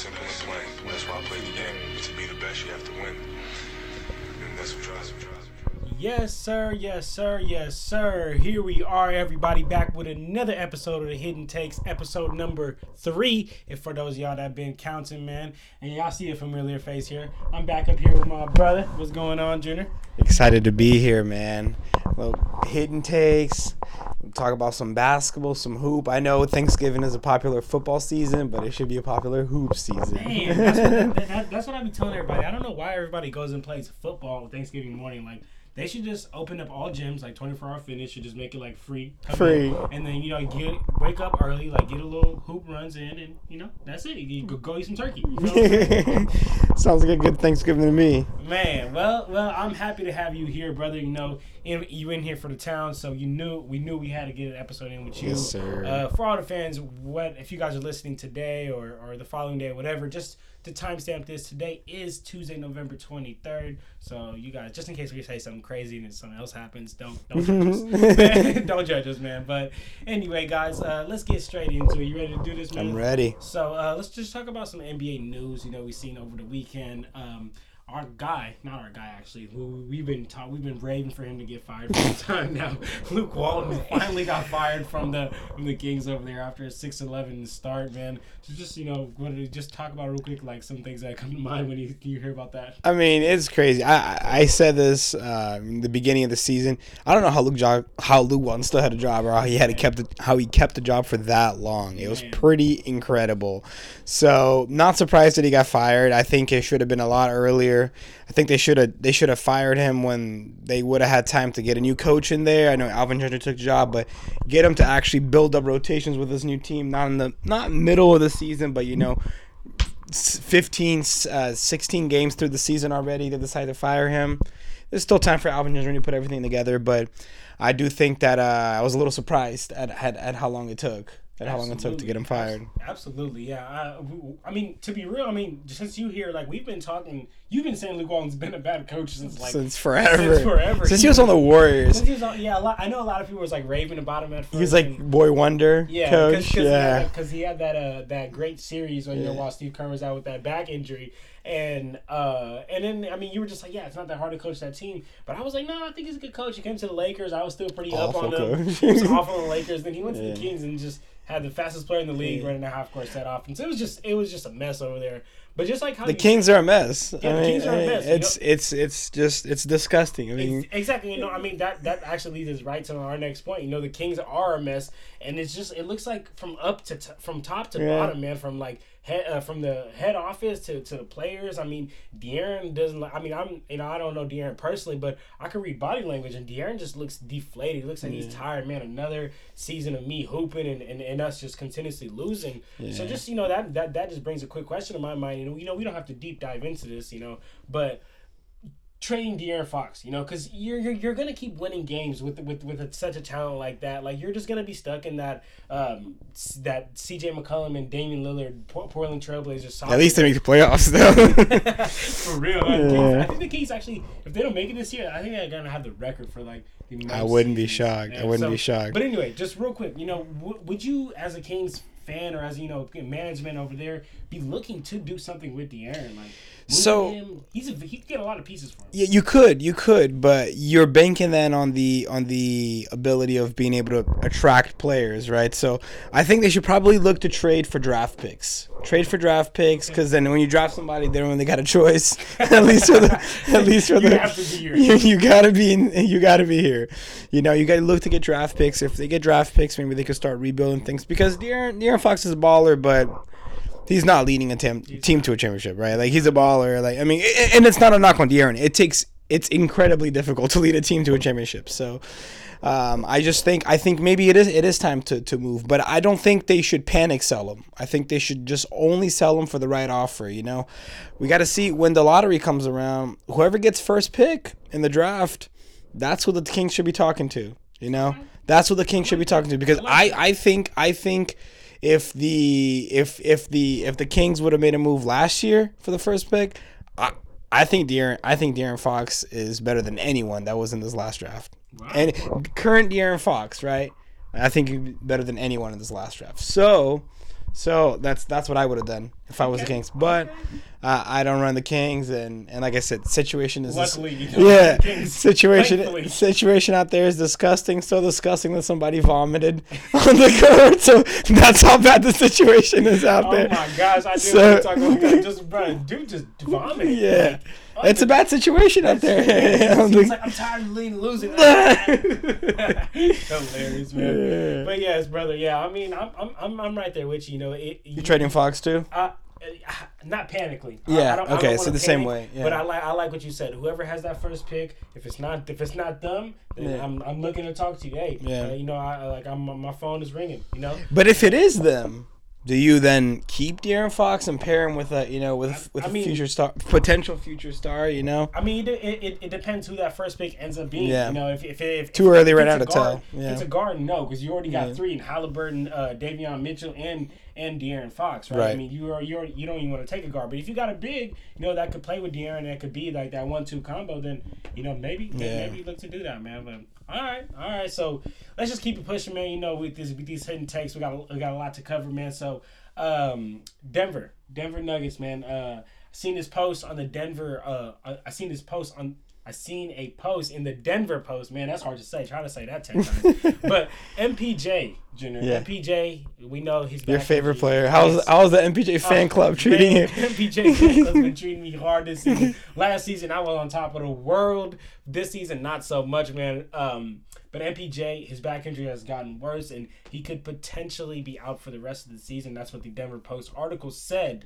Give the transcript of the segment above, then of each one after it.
simple and plain. That's why I played the game. To be the best, you have to win. And that's what drives me. Yes, sir. Yes, sir. Yes, sir. Here we are, everybody, back with another episode of the Hidden Takes, episode number three. If for those of y'all that been counting, man, and y'all see a familiar face here, I'm back up here with my brother. What's going on, Junior? Excited to be here, man. Little hidden takes. Talk about some basketball, some hoop. I know Thanksgiving is a popular football season, but it should be a popular hoop season. Man, that's what, that, that, that's what I be telling everybody. I don't know why everybody goes and plays football Thanksgiving morning. Like, they should just open up all gyms, like 24 hour fitness, should just make it like free. Free. in, And then, you know, get wake up early, like get a little hoop runs in, and, you know, that's it. You go, go eat some turkey. You know what I'm saying? Sounds like a good Thanksgiving to me. Man, well, well, I'm happy to have you here, brother. You know, in, you in here for the town, so you knew we knew we had to get an episode in with you. Yes, sir. Uh, for all the fans, what if you guys are listening today or, or the following day, whatever, just to timestamp this, today is Tuesday, November 23rd. So you guys, just in case we say something crazy and something else happens, don't don't judge us. don't judge us, man. But anyway, guys, uh, let's get straight into it. You ready to do this, man? I'm ready. So uh, let's just talk about some NBA news. You know, we've seen over the weekend. Um, our guy, not our guy actually, who we've been ta- we've been raving for him to get fired for some time now. Luke Walton finally got fired from the from the Kings over there after a 6-11 start, man. So just you know, just talk about real quick, like some things that come to mind when you, you hear about that. I mean, it's crazy. I I- said this uh, in the beginning of the season. I don't know how Luke job how Luke Walton still had a job or how he had kept it, how he kept the job for that long. It was pretty incredible. So not surprised that he got fired. I think it should have been a lot earlier. I think they should have they should have fired him when they would have had time to get a new coach in there. I know Alvin Gentry took the job, but get him to actually build up rotations with this new team. Not in the not middle of the season, but you know. s- 15, uh, 16 games through the season already. They decide to fire him. There's still time for Alvin Gentry to put everything together, but I do think that uh, I was a little surprised at, at, at how long it took. At how long it took to get him fired. Absolutely, yeah. I, I mean, to be real, I mean, since you here, like we've been talking, you've been saying Luke Walton's been a bad coach since like Since forever. Since forever. Since he was on the Warriors. Since he was on, yeah, a lot, I know a lot of people was like raving about him at first. He was like and- boy wonder yeah, coach. Cause, yeah. because he had that uh that great series when you know while Steve Kerr was out with that back injury, and uh and then I mean you were just like yeah it's not that hard to coach that team, but I was like no I think he's a good coach. He came to the Lakers, I was still pretty up on coach. He was awful on the Lakers. Then he went to Yeah. the Kings and just had the fastest player in the league Yeah. running a half court set off, and so it was just it was just a mess over there. But just like how The Kings are a mess. Yeah, I the mean, Kings are a mess, you It's it's it's just it's disgusting. I mean, Ex- Exactly. You know, I mean that that actually leads us right to our next point. You know, the Kings are a mess, and it's just it looks like from up to t- from top to Yeah. bottom, man. From like head uh, from the head office to, to the players. I mean, De'Aaron doesn't. I mean, I'm you know I don't know De'Aaron personally, but I can read body language, and De'Aaron just looks deflated. He looks like he's tired, man. Another season of me hooping and, and, and us just continuously losing. So just you know that that that just brings a quick question to my mind. You know, you know we don't have to deep dive into this, you know, but trading De'Aaron Fox, you know, because you're, you're you're gonna keep winning games with with with a, such a talent like that. Like you're just gonna be stuck in that um that C.J. McCollum and Damian Lillard Por- Portland Trailblazers. at least they make the playoffs though. for real. Yeah. I think the Kings actually, if they don't make it this year, I think they're gonna have the record for like. The I wouldn't be shocked. I wouldn't be shocked. But anyway, just real quick, you know, w- would you, as a Kings fan or as you know management over there, be looking to do something with De'Aaron? Like, So- him? he's a, he could get a lot of pieces for him. Yeah, you could, you could, but you're banking then on the on the ability of being able to attract players, right? So I think they should probably look to trade for draft picks. Trade for draft picks, because then when you draft somebody, they don't really got a choice. at least for the, at least for You the, have to be here. You, you gotta be, in, you gotta be here. You know, you gotta look to get draft picks. If they get draft picks, maybe they could start rebuilding things. Because De'Aaron, De'Aaron Fox is a baller, but he's not leading a team team to a championship, right? Like he's a baller. Like I mean, and it's not a knock on De'Aaron. It takes it's incredibly difficult to lead a team to a championship. So. Um, I just think I think maybe it is it is time to, to move, but I don't think they should panic sell them. I think they should just only sell them for the right offer. You know, we got to see when the lottery comes around. Whoever gets first pick in the draft, that's who the Kings should be talking to. You know, that's what the Kings should be talking to because I I think I think if the if if the if the Kings would have made a move last year for the first pick, I I think De'Aaron I think De'Aaron Fox is better than anyone that was in this last draft. And current De'Aaron Fox, right? I think he'd be better than anyone in this last draft. So So that's that's what I would have done if I was the Kings. But uh, I don't run the Kings, and and like I said, situation is Luckily, yeah, run the Kings. situation Thankfully. situation out there is disgusting. So disgusting that somebody vomited on the court. So that's how bad the situation is out Oh there. Oh my gosh! I didn't So- talk about that. Just bro, dude, just vomited. Yeah, it's a bad situation out there. He's like, I'm tired of losing. Hilarious, man. Yeah. But yes, brother. Yeah, I mean, I'm, I'm, I'm, I'm right there with you. You know, it, you trading Fox too? uh, uh, not panically. Yeah, I don't- I okay, don't so the same way, yeah. But I like I like what you said. Whoever has that first pick, if it's not if it's not them, then Yeah. I'm, I'm looking to talk to you. Hey, Yeah. uh, you know, I I- like I'm my phone is ringing. You know, But if it is them, do you then keep De'Aaron Fox and pair him with a you know with with I a mean- future star, potential future star? You know, I mean, it, it, it depends who that first pick ends up being. Yeah. You know, if if, if Too if early right it's now a to guard, tell. Yeah. it's a guard, no, because you already got Yeah. three in Halliburton, uh, Davion Mitchell, and and De'Aaron Fox, right? I mean, you are you are, you don't even want to take a guard, but if you got a big, you know, that could play with De'Aaron, that could be like that one-two combo, then you know maybe Yeah. maybe look to do that, man. But all right, all right. So let's just keep it pushing, man. You know, with this with these hidden takes, we got a, we got a lot to cover, man. So um, Denver, Denver Nuggets, man. Uh, seen this post on the Denver. Uh, I, I seen this post on. I seen a post in the Denver Post. Man, that's hard to say. Try to say that ten times. but MPJ, Junior. Yeah. MPJ, we know he's your favorite player. How's how's the MPJ fan club treating Man, you? MPJ fan club's been treating me hard this season. Last season, I was on top of the world. This season, not so much, man. Um, but MPJ, his back injury has gotten worse, and he could potentially be out for the rest of the season. That's what the Denver Post article said.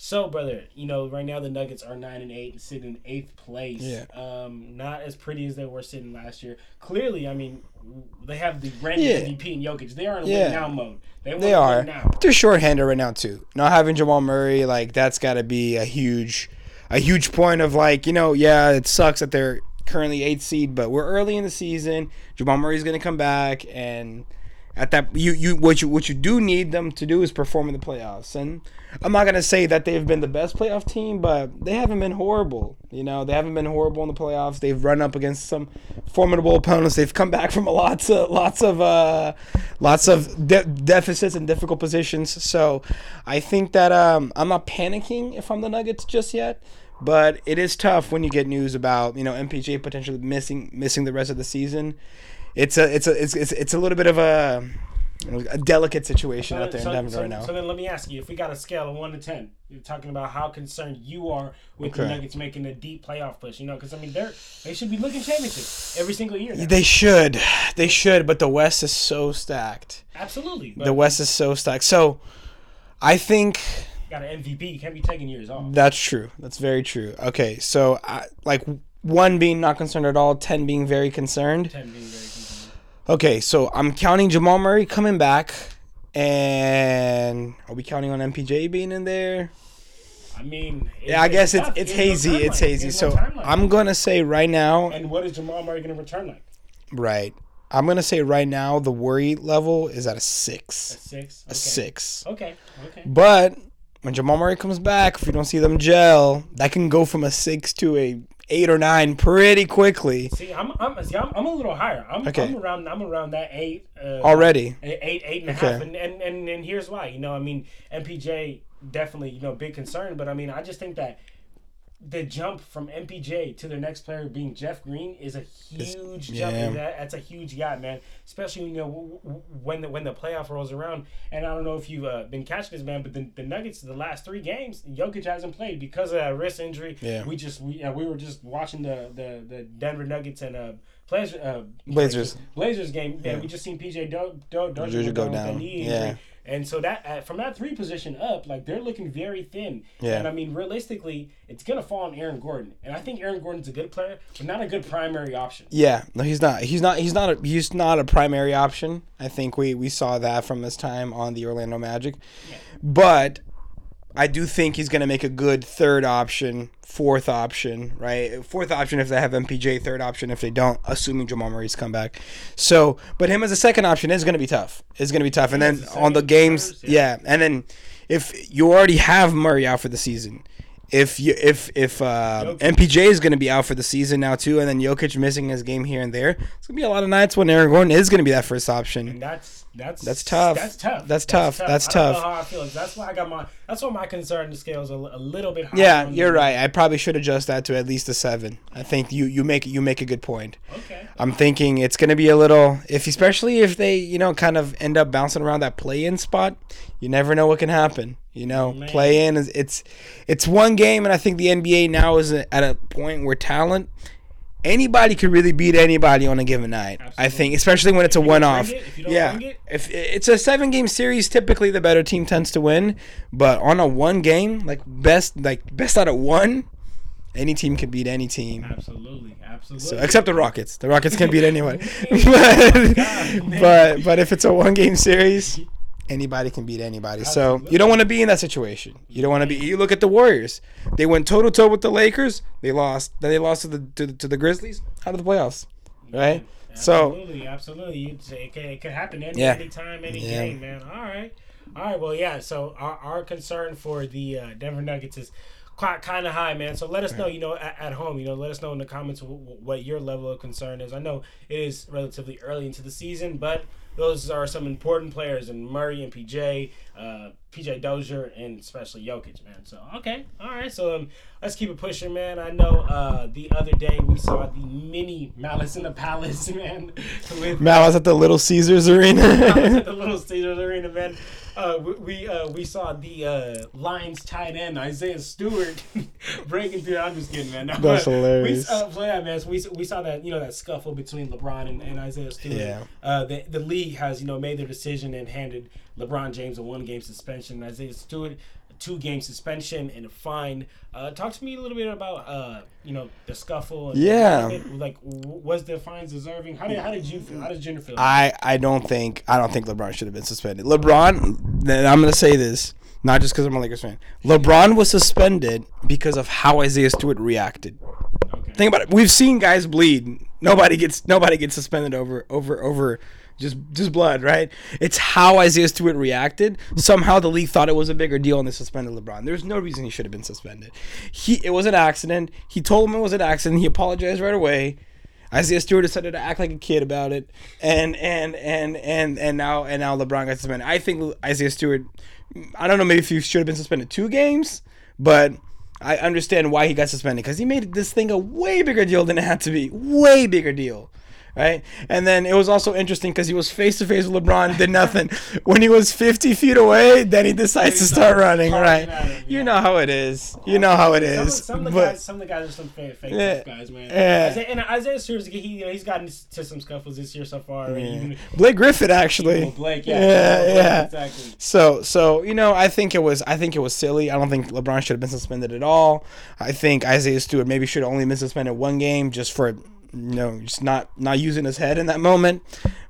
So, brother, you know, right now the Nuggets are nine and eight and sitting in eighth place. Yeah. Um, not as pretty as they were sitting last year. Clearly, I mean, they have the reigning Yeah. MVP in Jokic. They are in Yeah. win now mode. They, They are. now. They're shorthanded right now too. Not having Jamal Murray, like that's got to be a huge, a huge point of like you know, yeah, it sucks that they're currently eighth seed, but we're early in the season. Jamal Murray's gonna come back, and at that you you what you what you do need them to do is perform in the playoffs. And I'm not gonna say that they've been the best playoff team, but they haven't been horrible. You know, they haven't been horrible in the playoffs. They've run up against some formidable opponents. They've come back from a lots of lots of uh, lots of de- deficits and difficult positions. So I think that um, I'm not panicking if I'm the Nuggets just yet. But it is tough when you get news about you know MPJ potentially missing missing the rest of the season. It's a it's a it's it's, it's a little bit of a a delicate situation out there in Denver so, right now. So then let me ask you, if we got a scale of one to ten, you're talking about how concerned you are with the Nuggets making a deep playoff push. You know, because I mean they're they should be looking championship every single year. Now. They should, they should, but the West is so stacked. Absolutely, The West is so stacked. So, I think got an MVP. You can't be taking years off. that's true. That's very true. Okay, so I, like one being not concerned at all, ten being very concerned. Ten being very concerned. Okay, so I'm counting Jamal Murray coming back, and are we counting on MPJ being in there? I mean, Yeah, I guess it's it's hazy. It's hazy. So. I'm gonna say right now, And what is Jamal Murray going to return like? right. I'm gonna say right now the worry level is at a six. A six. A six. Okay. Okay. But when Jamal Murray comes back, if we don't see them gel, that can go from a six to a eight or nine pretty quickly See, I'm I'm see, I'm, I'm a little higher. I'm, Okay. I'm around I'm around that eight. Uh, already. eight, eight and a Okay. half, and, and and and here's why. You know, I mean, MPJ definitely you know big concern, but I mean, I just think that the jump from MPJ to the next player being Jeff Green is a huge jump. yeah. That, that's a huge gap, man. Especially you know when the when the playoff rolls around. And I don't know if you've uh, been catching this, man, but the, the Nuggets the last three games, Jokic hasn't played because of that wrist injury. Yeah. We just we uh, we were just watching the the, the Denver Nuggets and uh. Blazers, uh, Blazers. Blazers game, Yeah. we just seen PJ Do- Do- Dozier go down, with that down. knee Yeah. injury. And so that uh, from that three position up, like they're looking very thin. Yeah. And I mean, realistically, it's gonna fall on Aaron Gordon, and I think Aaron Gordon's a good player, but not a good primary option. Yeah, no, he's not. He's not. He's not. A, he's not a primary option. I think we we saw that from his time on the Orlando Magic, but I do think he's going to make a good third option, fourth option, right? Fourth option if they have MPJ, third option if they don't, assuming Jamal Murray's come back. So, but him as a second option is going to be tough. It's going to be tough. And then on the games, first, yeah. yeah, and then if you already have Murray out for the season, if you if if uh, MPJ is going to be out for the season now too, and then Jokic missing his game here and there, it's gonna be a lot of nights when Aaron Gordon is going to be that first option. And that's that's That's tough. That's tough. That's tough. That's don't tough. know how I feel. That's why I got my. That's why my concern the scales a, a little bit higher. Yeah, you're right. I probably should adjust that to at least a seven. I think you you make you make a good point. Okay. I'm thinking it's going to be a little if especially if they, you know, kind of end up bouncing around that play-in spot, you never know what can happen. You know, Man. play-in is it's it's one game and I think the NBA now is at a point where talent anybody could really beat anybody on a given night. I think especially when it's a one-off. it, if you don't Yeah. it- If it's a 7-game series, typically the better team tends to win, but on a one game, like best like best out of one, any team can beat any team. Absolutely. Absolutely. So, except the Rockets. The Rockets can beat anyone. but, but but if it's a one game series, anybody can beat anybody. So you don't want to be in that situation. You don't want to be. You look at the Warriors. They went toe to toe with the Lakers. They lost. Then they lost to the to, the- to the Grizzlies out of the playoffs. Right. So absolutely, absolutely, You say it, it could happen any Yeah. anytime, any Yeah. game, man. All right, all right. Well, yeah. So our, our concern for the uh, Denver Nuggets is quite kind of high, man. So let us know, you know, at, at home, you know, let us know in the comments w- w- what your level of concern is. I know it is relatively early into the season, but those are some important players, and Murray and PJ, uh, PJ Dozier, and especially Jokic, man. So okay, all right. So um, let's keep it pushing, man. I know uh, the other day we saw the mini Malice in the Palace, man, with Malice at the Little Caesars Arena. Malice at the Little Caesars Arena, man. Uh, we we, uh, we saw the uh, Lions tight end Isaiah Stewart breaking through. I'm just kidding, man. No, That's hilarious. We, uh, yeah, man. So we, we saw that you know that scuffle between LeBron and, and Isaiah Stewart. Yeah. Uh, the the league has you know made their decision and handed LeBron James a one game suspension, Isaiah Stewart two game suspension and a fine. Uh, talk to me a little bit about uh, you know the scuffle. And Yeah. Like, was the fines deserving? How did how did you feel? How did Jenner feel? I, I don't think I don't think LeBron should have been suspended. LeBron, then I'm gonna say this, not just because I'm a Lakers fan. LeBron was suspended because of how Isaiah Stewart reacted. okay. Think about it. We've seen guys bleed. Nobody gets nobody gets suspended over over over just just blood, right? It's how Isaiah Stewart reacted. Somehow the league thought it was a bigger deal and they suspended LeBron. There's no reason he should have been suspended. He it was an accident. He told him it was an accident. He apologized right away. Isaiah Stewart decided to act like a kid about it, and and and and and now and now LeBron got suspended. I think Isaiah Stewart. I don't know. Maybe if he should have been suspended two games, but I understand why he got suspended because he made this thing a way bigger deal than it had to be. Way bigger deal. Right, and then it was also interesting because he was face to face with LeBron, did nothing. when he was fifty feet away, then he decides to start running. Right, him, you know how it is. You know how it is. Some, of- some of the But guys, some of the guys are some fake, fake Yeah. guys, man. Yeah. Isaiah, and Isaiah Stewart, he, you know, he's gotten to some scuffles this year so far. and Even, Blake Griffin actually. Well, Blake, yeah, yeah, Blake, yeah. exactly. So, so you know, I think it was, I think it was silly. I don't think LeBron should have been suspended at all. I think Isaiah Stewart maybe should have only been suspended one game just for, you know, just not not using his head in that moment.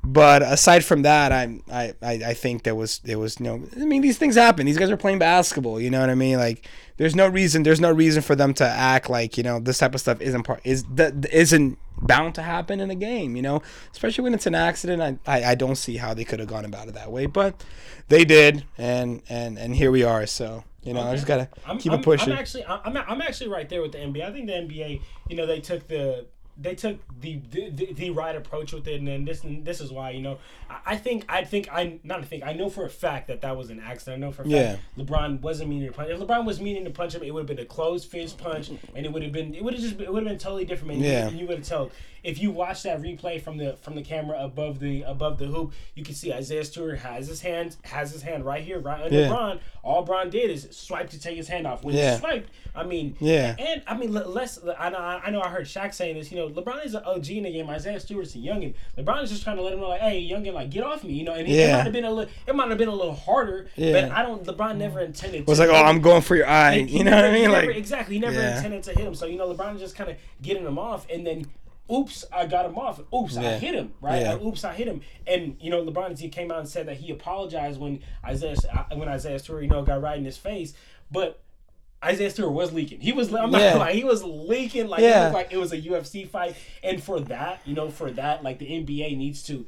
But aside from that, I, I, I, think there was, there was, you know, I mean, these things happen. These guys are playing basketball. You know what I mean? Like, there's no reason, there's no reason for them to act like, you know, this type of stuff isn't part, is that isn't bound to happen in a game. You know, especially when it's an accident. I, I, I don't see how they could have gone about it that way, but they did, and and and here we are. So you know, I just gotta I'm, keep I'm, it pushing. I'm actually, I'm, I'm actually right there with the NBA. I think the NBA, you know, they took the they took the the, the, right approach with it, and then this and this is why you know I, I think I think I not I think I know for a fact that that was an accident. I know for a fact Yeah. LeBron wasn't meaning to punch. If LeBron was meaning to punch him, it would have been a closed fist punch, and it would have been it would have just it would have been totally different. Man. Yeah. you, you would have told if you watch that replay from the from the camera above the above the hoop, you can see Isaiah Stewart has his hand has his hand right here, right under Yeah. Bron. All Bron did is swipe to take his hand off. When Yeah. he swiped, I mean, Yeah. and I mean, less. I know, I know. I heard Shaq saying this. You know, LeBron is an OG in the game. Isaiah Stewart's a youngin. LeBron is just trying to let him know, like, hey, youngin, like, get off me. You know, and it, it might have been a little, it might have been a little harder. Yeah. But I don't. LeBron never intended. It was like, oh, I'm going for your eye. he You know what I mean? never- Like, exactly, he never Yeah. intended to hit him. So you know, LeBron is just kind of getting him off, and then. Oops, I got him off. Oops, I hit him. Right? Yeah. Uh, oops, I hit him. And you know, LeBron he came out and said that he apologized when Isaiah uh, when Isaiah Stewart you know got right in his face, but Isaiah Stewart was leaking. He was. I'm not Yeah. gonna lie. He was leaking like it Yeah. looked like it was a UFC fight. And for that, you know, for that, like the NBA needs to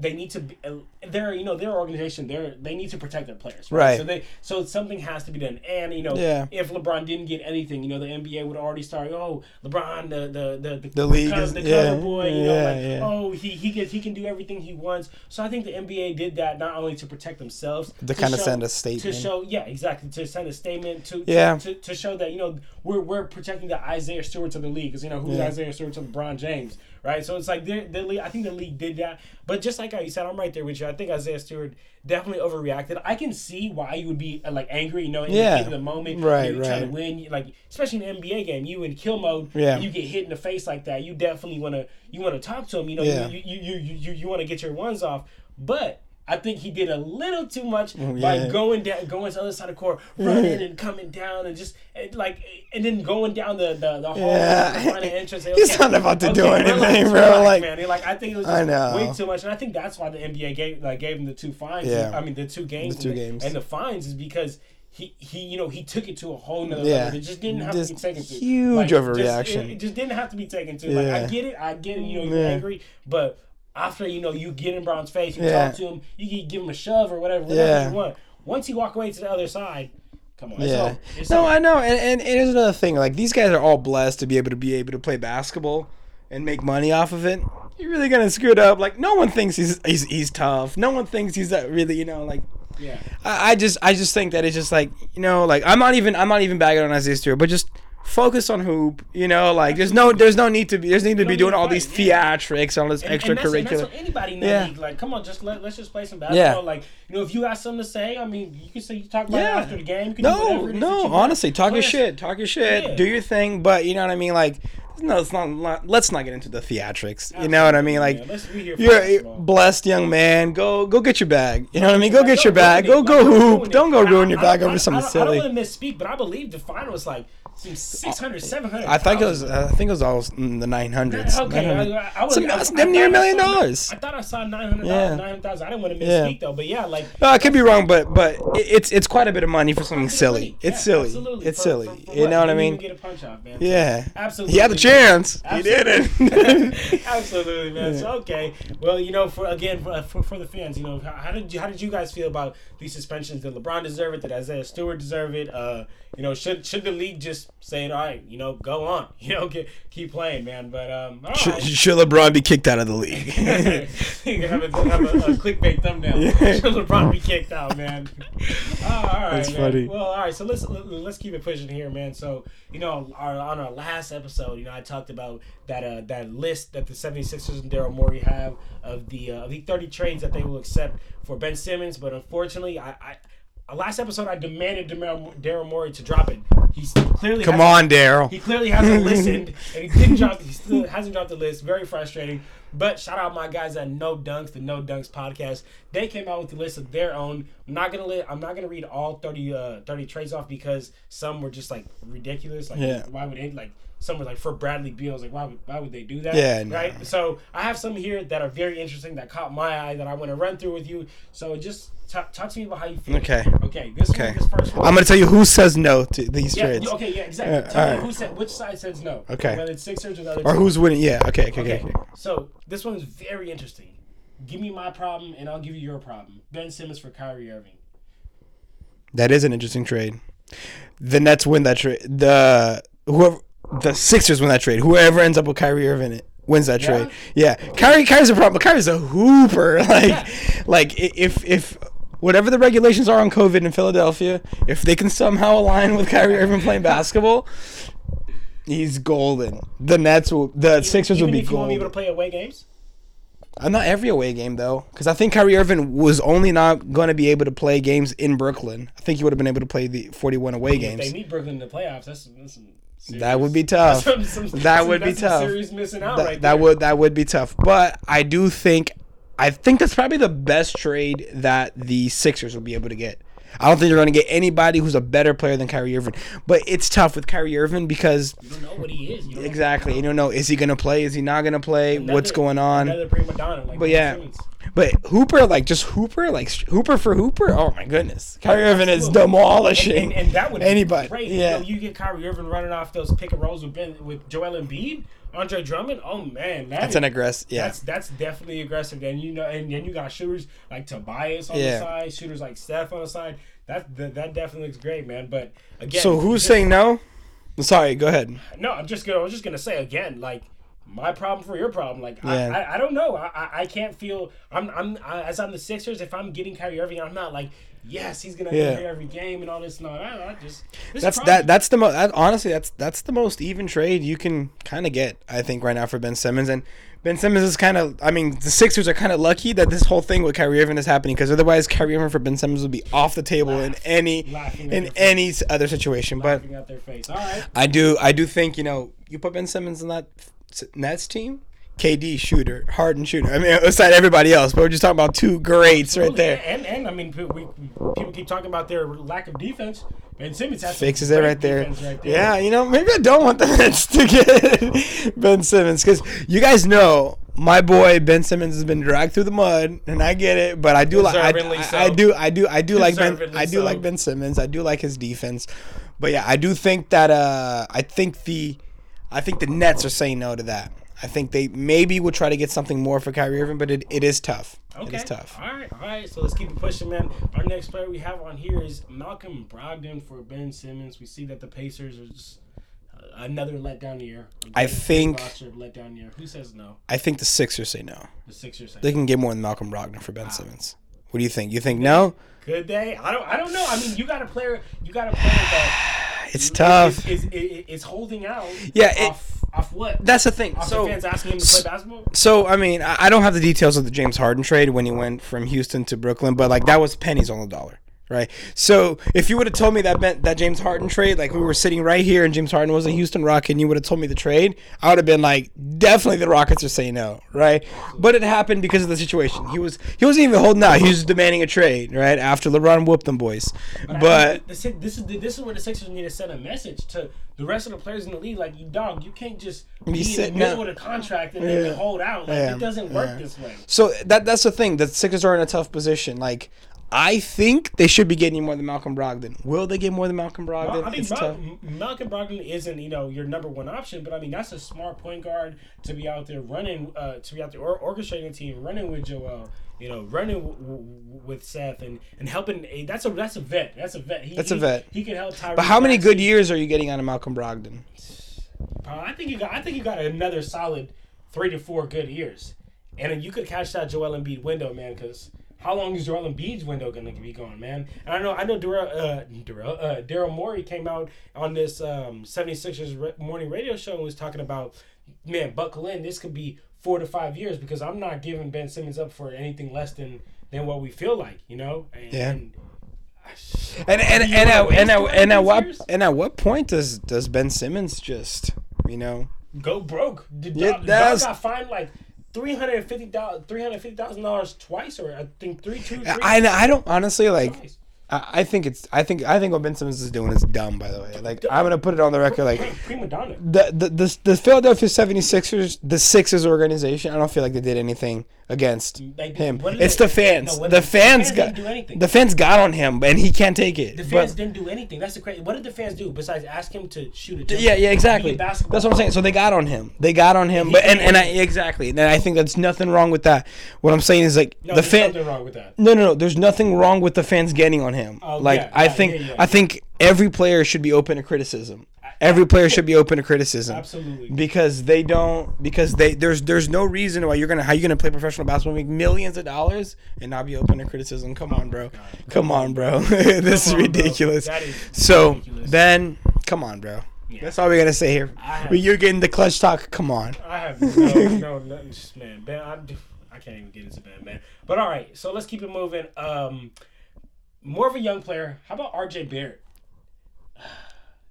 they need to be uh, they're you know their organization they're they need to protect their players Right. so they so something has to be done and you know Yeah. if LeBron didn't get anything you know the NBA would already start oh LeBron the the the, The league cover, is- the yeah, cover boy you know like yeah. oh he he gets he can do everything he wants so I think the NBA did that not only to protect themselves To kinda send a statement to show yeah exactly to send a statement to Yeah. to, to, to show that you know we're we're protecting the Isaiah Stewart's of the league because you know who's Yeah. Isaiah Stewart's of LeBron James right? So it's like the the league I think the league did that. But just like how you said I'm right there with you. I think Isaiah Stewart definitely overreacted. I can see why you would be uh, like angry you know in Yeah. the the moment. Right, you're trying to win like especially in an NBA game you in kill mode Yeah. you get hit in the face like that you definitely want to you want to talk to him you know Yeah. you you you you, you, you want to get your ones off. But I think he did a little too much Oh, by going down, going to the other side of the court, running and coming down, and just and like, and then going down the the, the hall, Yeah. finding entrance. say, He's okay, not about to do anything, relax, bro, like- man. Like, I think it was I just know. way too much, and I think that's why the NBA gave like gave him the two fines. Yeah. I mean the two games, The two and games. and the fines is because. He, he you know he took it to a whole nother Yeah. level. It just didn't have Just to be taken to huge Like, just- overreaction. it, it just didn't have to be taken to. Like I get it, I get it. You know you're Yeah. angry, but after you know you get in Brown's face, you Yeah. talk to him, you can give him a shove or whatever, whatever Yeah. you want. Once you walk away to the other side, come on, Yeah. It's No. I know, and, and, and here's another thing. Like these guys are all blessed to be able to be able to play basketball and make money off of it. You're really gonna screw it up. Like no one thinks he's he's, he's tough. No one thinks he's that really. You know, like yeah. I, I just I just think that it's just like you know like I'm not even I'm not even bagging on Isaiah Stewart, but just focus on hoop. You know, like there's no there's no need to be there's need to be doing all these theatrics, all this And, and, that's, and that's extracurricular. anybody in Yeah. Like, come on, just let, let's just play some basketball. Like, you know, if you got something to say, I mean, you can say you talk about it after the game. You can do No, whatever it is that no, honestly, talk your shit, talk your shit, do your thing, but you know what I mean, like. No, it's not. Let's not get into the theatrics. You know what I mean? Like, Yeah, let's be here for you're a blessed young man. Go, go get your bag. You know what I mean? Go get your bag. Go, go hoop. Don't go ruin your bag over something silly. I don't want to misspeak, but I believe the final was like 600, 700. I think it was. I think it was all in the nine hundreds. Okay, I, I, was, Some- I, that's I damn near a million dollars. I thought I saw 900, Yeah. 900,000. I didn't want to Yeah. misspeak though, but yeah, like No, I could be wrong, but but it- it's it's quite a bit of money for something Absolutely. silly. It's Yeah, silly. absolutely. It's For- silly. for- for you know what I mean? get a punch off, man. Yeah. Absolutely. He had the chance. He didn't. Absolutely, man. So okay, well, you know, for again, for, for, for the fans, you know, how, how did you how did you guys feel about these suspensions? Did LeBron deserve it? Did Isaiah Stewart deserve it? Uh, you know, should should the league just say, all right, you know, go on, you know, get, keep playing, man. But um, should, should LeBron be kicked out of the league? you have a, have a, a clickbait thumbnail. Should LeBron be kicked out, man? Oh, all right, That's man. funny. Well, all right. So let's let's keep it pushing here, man. So you know, our, on our last episode, you know, I talked about that uh, that list that the 76ers and Daryl Morey have of the uh, of the 30 trades that they will accept for Ben Simmons, but unfortunately, I. I Last episode, I demanded Daryl Morey to drop it. He's clearly Come on, Daryl. he clearly hasn't listened, and he didn't drop. He still hasn't dropped the list. Very frustrating. But shout out my guys at No Dunks, the No Dunks podcast. They came out with a list of their own. I'm not gonna li- I'm not gonna read all 30 uh 30 trades off because some were just like ridiculous. Like Yeah. why would it like some were like for Bradley Beal. I was like why would why would they do that? Yeah, no. Right. So I have some here that are very interesting that caught my eye that I want to run through with you. So just talk, talk to me about how you feel. Okay. Okay. This Okay. one, this first one. I'm gonna tell you who says no to these yeah, trades, okay, yeah, exactly. Uh, Tell me alright. who said which side says no. Okay. Whether it's Sixers or the other or who's winning. Yeah. Okay. Okay. Okay. Okay. okay. So this one is very interesting. Give me my problem, and I'll give you your problem. Ben Simmons for Kyrie Irving. That is an interesting trade. The Nets win that trade. The whoever the Sixers win that trade. Whoever ends up with Kyrie Irving it wins that Yeah? trade. Yeah, Kyrie Kyrie's a problem. Kyrie's a hooper. Like, Yeah. like if if whatever the regulations are on COVID in Philadelphia, if they can somehow align with Kyrie Irving playing basketball, he's golden. The Nets will. The Sixers Even will be if you want to be able to play away games. Uh, not every away game though, because I think Kyrie Irving was only not going to be able to play games in Brooklyn. I think he would have been able to play the 41 away If games. they meet Brooklyn in the playoffs, that's, that's some serious, That would be tough. Some- some- that some- would be tough. Serious missing out That, right that there. would that would be tough. But I do think I think that's probably the best trade that the Sixers will be able to get. I don't think they're going to get anybody who's a better player than Kyrie Irving. But it's tough with Kyrie Irving because You don't know what he is. You don't know- exactly you don't know is he going to play? Is he not going to play? What's going on? Prima donna. Like But Ben yeah. But Hooper, like just Hooper, like Hooper for Hooper. Oh my goodness, Kyrie Irving is demolishing And, and, and that would anybody. be great. Yeah. You, know, you get Kyrie Irving running off those pick and rolls with ben, with Joel Embiid. Andre Drummond. Oh man, that That's is- an aggressive. Yeah. That's that's definitely aggressive. And you know, and then you got shooters like Tobias on Yeah. the side, shooters like Steph on the side. That that, that definitely looks great, man. But again, so who's just- saying no? Sorry, go ahead. no? I'm just gonna. I was just gonna say again, like my problem for your problem. Like Yeah. I, I, I don't know. I, I, can't feel. I'm I'm I, as I'm the Sixers. If I'm getting Kyrie Irving, I'm not like yes, he's gonna Yeah. every game and all this. No, I, I just That's that. That's the most. That, honestly, that's that's the most even trade you can kind of get. I think right now for Ben Simmons and Ben Simmons is kind of. I mean, the Sixers are kind of lucky that this whole thing with Kyrie Irving is happening because otherwise Kyrie Irving for Ben Simmons would be off the table in any in your face. any other situation. But laughing at their face. All right. I do I do think you know you put Ben Simmons in that Nets team. KD shooter, Harden shooter. I mean, aside everybody else, but we're just talking about two greats right there. And and I mean, pe- we, people keep talking about their lack of defense. Ben Simmons has some fixes it right there. right there. Yeah, you know, maybe I don't want the Nets to get Ben Simmons because you guys know my boy Ben Simmons has been dragged through the mud, and I get it. But I do like I, Deservedly I, so. I do I do I do like Ben I do so. like Ben Simmons. I do like his defense. But yeah, I do think that uh I think the I think the Nets are saying no to that. I think they maybe will try to get something more for Kyrie Irving, but it, it is tough. It Okay. is tough. All right, all right. So let's keep it pushing, man. Our next player we have on here is Malcolm Brogdon for Ben Simmons. We see that the Pacers are just uh, another letdown year. I think- letdown year. Who says no? I think the Sixers say no. The Sixers. Say They can get more than Malcolm Brogdon for Ben Simmons. What do you think? You think no? Could they? I don't. I don't know. I mean, you got a player. You got a player that It's tough. Is, is, is, is holding out. Yeah, it- Off, off what? That's the thing. Off So, the fans asking him to play basketball. so I mean, I I don't have the details of the James Harden trade when he went from Houston to Brooklyn, but like that was pennies on the dollar, right? So if you would have told me that meant that James Harden trade, like we were sitting right here and James Harden was a Houston Rocket, and you would have told me the trade, I would have been like, definitely the Rockets are saying no, right? But it happened because of the situation. He was he wasn't even holding out. He was demanding a trade, right? After LeBron whooped them boys, but. this, this is this is where the Sixers need to send a message to the rest of the players in the league. Like, you dog, you can't just be in the middle of the contract and then hold out. Like, Yeah. it doesn't work Yeah. this way. So that that's the thing. The Sixers are in a tough position. Like, I think they should be getting more than Malcolm Brogdon. Will they get more than Malcolm Brogdon? Well, I mean, it's Mal- tough. Malcolm Brogdon isn't you know your number one option, but I mean that's a smart point guard to be out there running, uh, to be out there or- orchestrating a team, running with Joel, you know, running w- w- with Seth, and and helping. That's a that's a vet. That's a vet. He, That's a vet. He can help. Tyrese But how many good years are you getting out of Malcolm Brogdon? Uh, I think you got. I think you got another solid three to four good years, and you could catch that Joel Embiid window, man. Because how long is Joel Embiid's window gonna be going, man? And I know, I know, Daryl, uh, Daryl, uh, Daryl Morey came out on this um, 76ers morning radio show and was talking about, man, buckle in. This could be four to five years because I'm not giving Ben Simmons up for anything less than than what we feel like, you know. And, Yeah. and- And and and at, and at, and at what years? and at what point does does Ben Simmons just you know? go broke. Did Yeah, the got fined like three hundred fifty dollars, three hundred fifty thousand dollars twice, or I think three, two, three. I I don't honestly like. twice. I, think it's I think I think what Ben Simmons is doing is dumb. By the way, like I'm gonna put it on the record. Like prima donna. the the the, the Philadelphia 76ers, the Sixers organization, I don't feel like they did anything against Like, him. It's they- the fans. no, the fans fans got do anything. the fans got on him, and he can't take it. The But- fans didn't do anything. That's the crazy. What did the fans do besides ask him to shoot a jumper? yeah, yeah, exactly. Be a basketball That's what I'm saying. So they got on him. They got on him, he but and, and I exactly, and I think that's nothing wrong with that. What I'm saying is like No, the fan. something wrong with that. No, no, no. There's nothing wrong with the fans getting on him. Oh, like yeah, I yeah, think, yeah, yeah. I think every player should be open to criticism. Every player should be open to criticism. Absolutely. Because they don't. Because they there's there's no reason why you're gonna how you gonna play professional basketball, make millions of dollars, and not be open to criticism. Come on, bro. Come on, bro. this is Come on, bro. ridiculous. Is So ridiculous. Ben, come on, bro. That's all we're gonna say here. Have- you're getting the clutch talk, come on. I have no, no, no man. Ben, I'm, I can't even get into Ben, man. But all right, so let's keep it moving. Um, more of a young player. How about R.J. Barrett?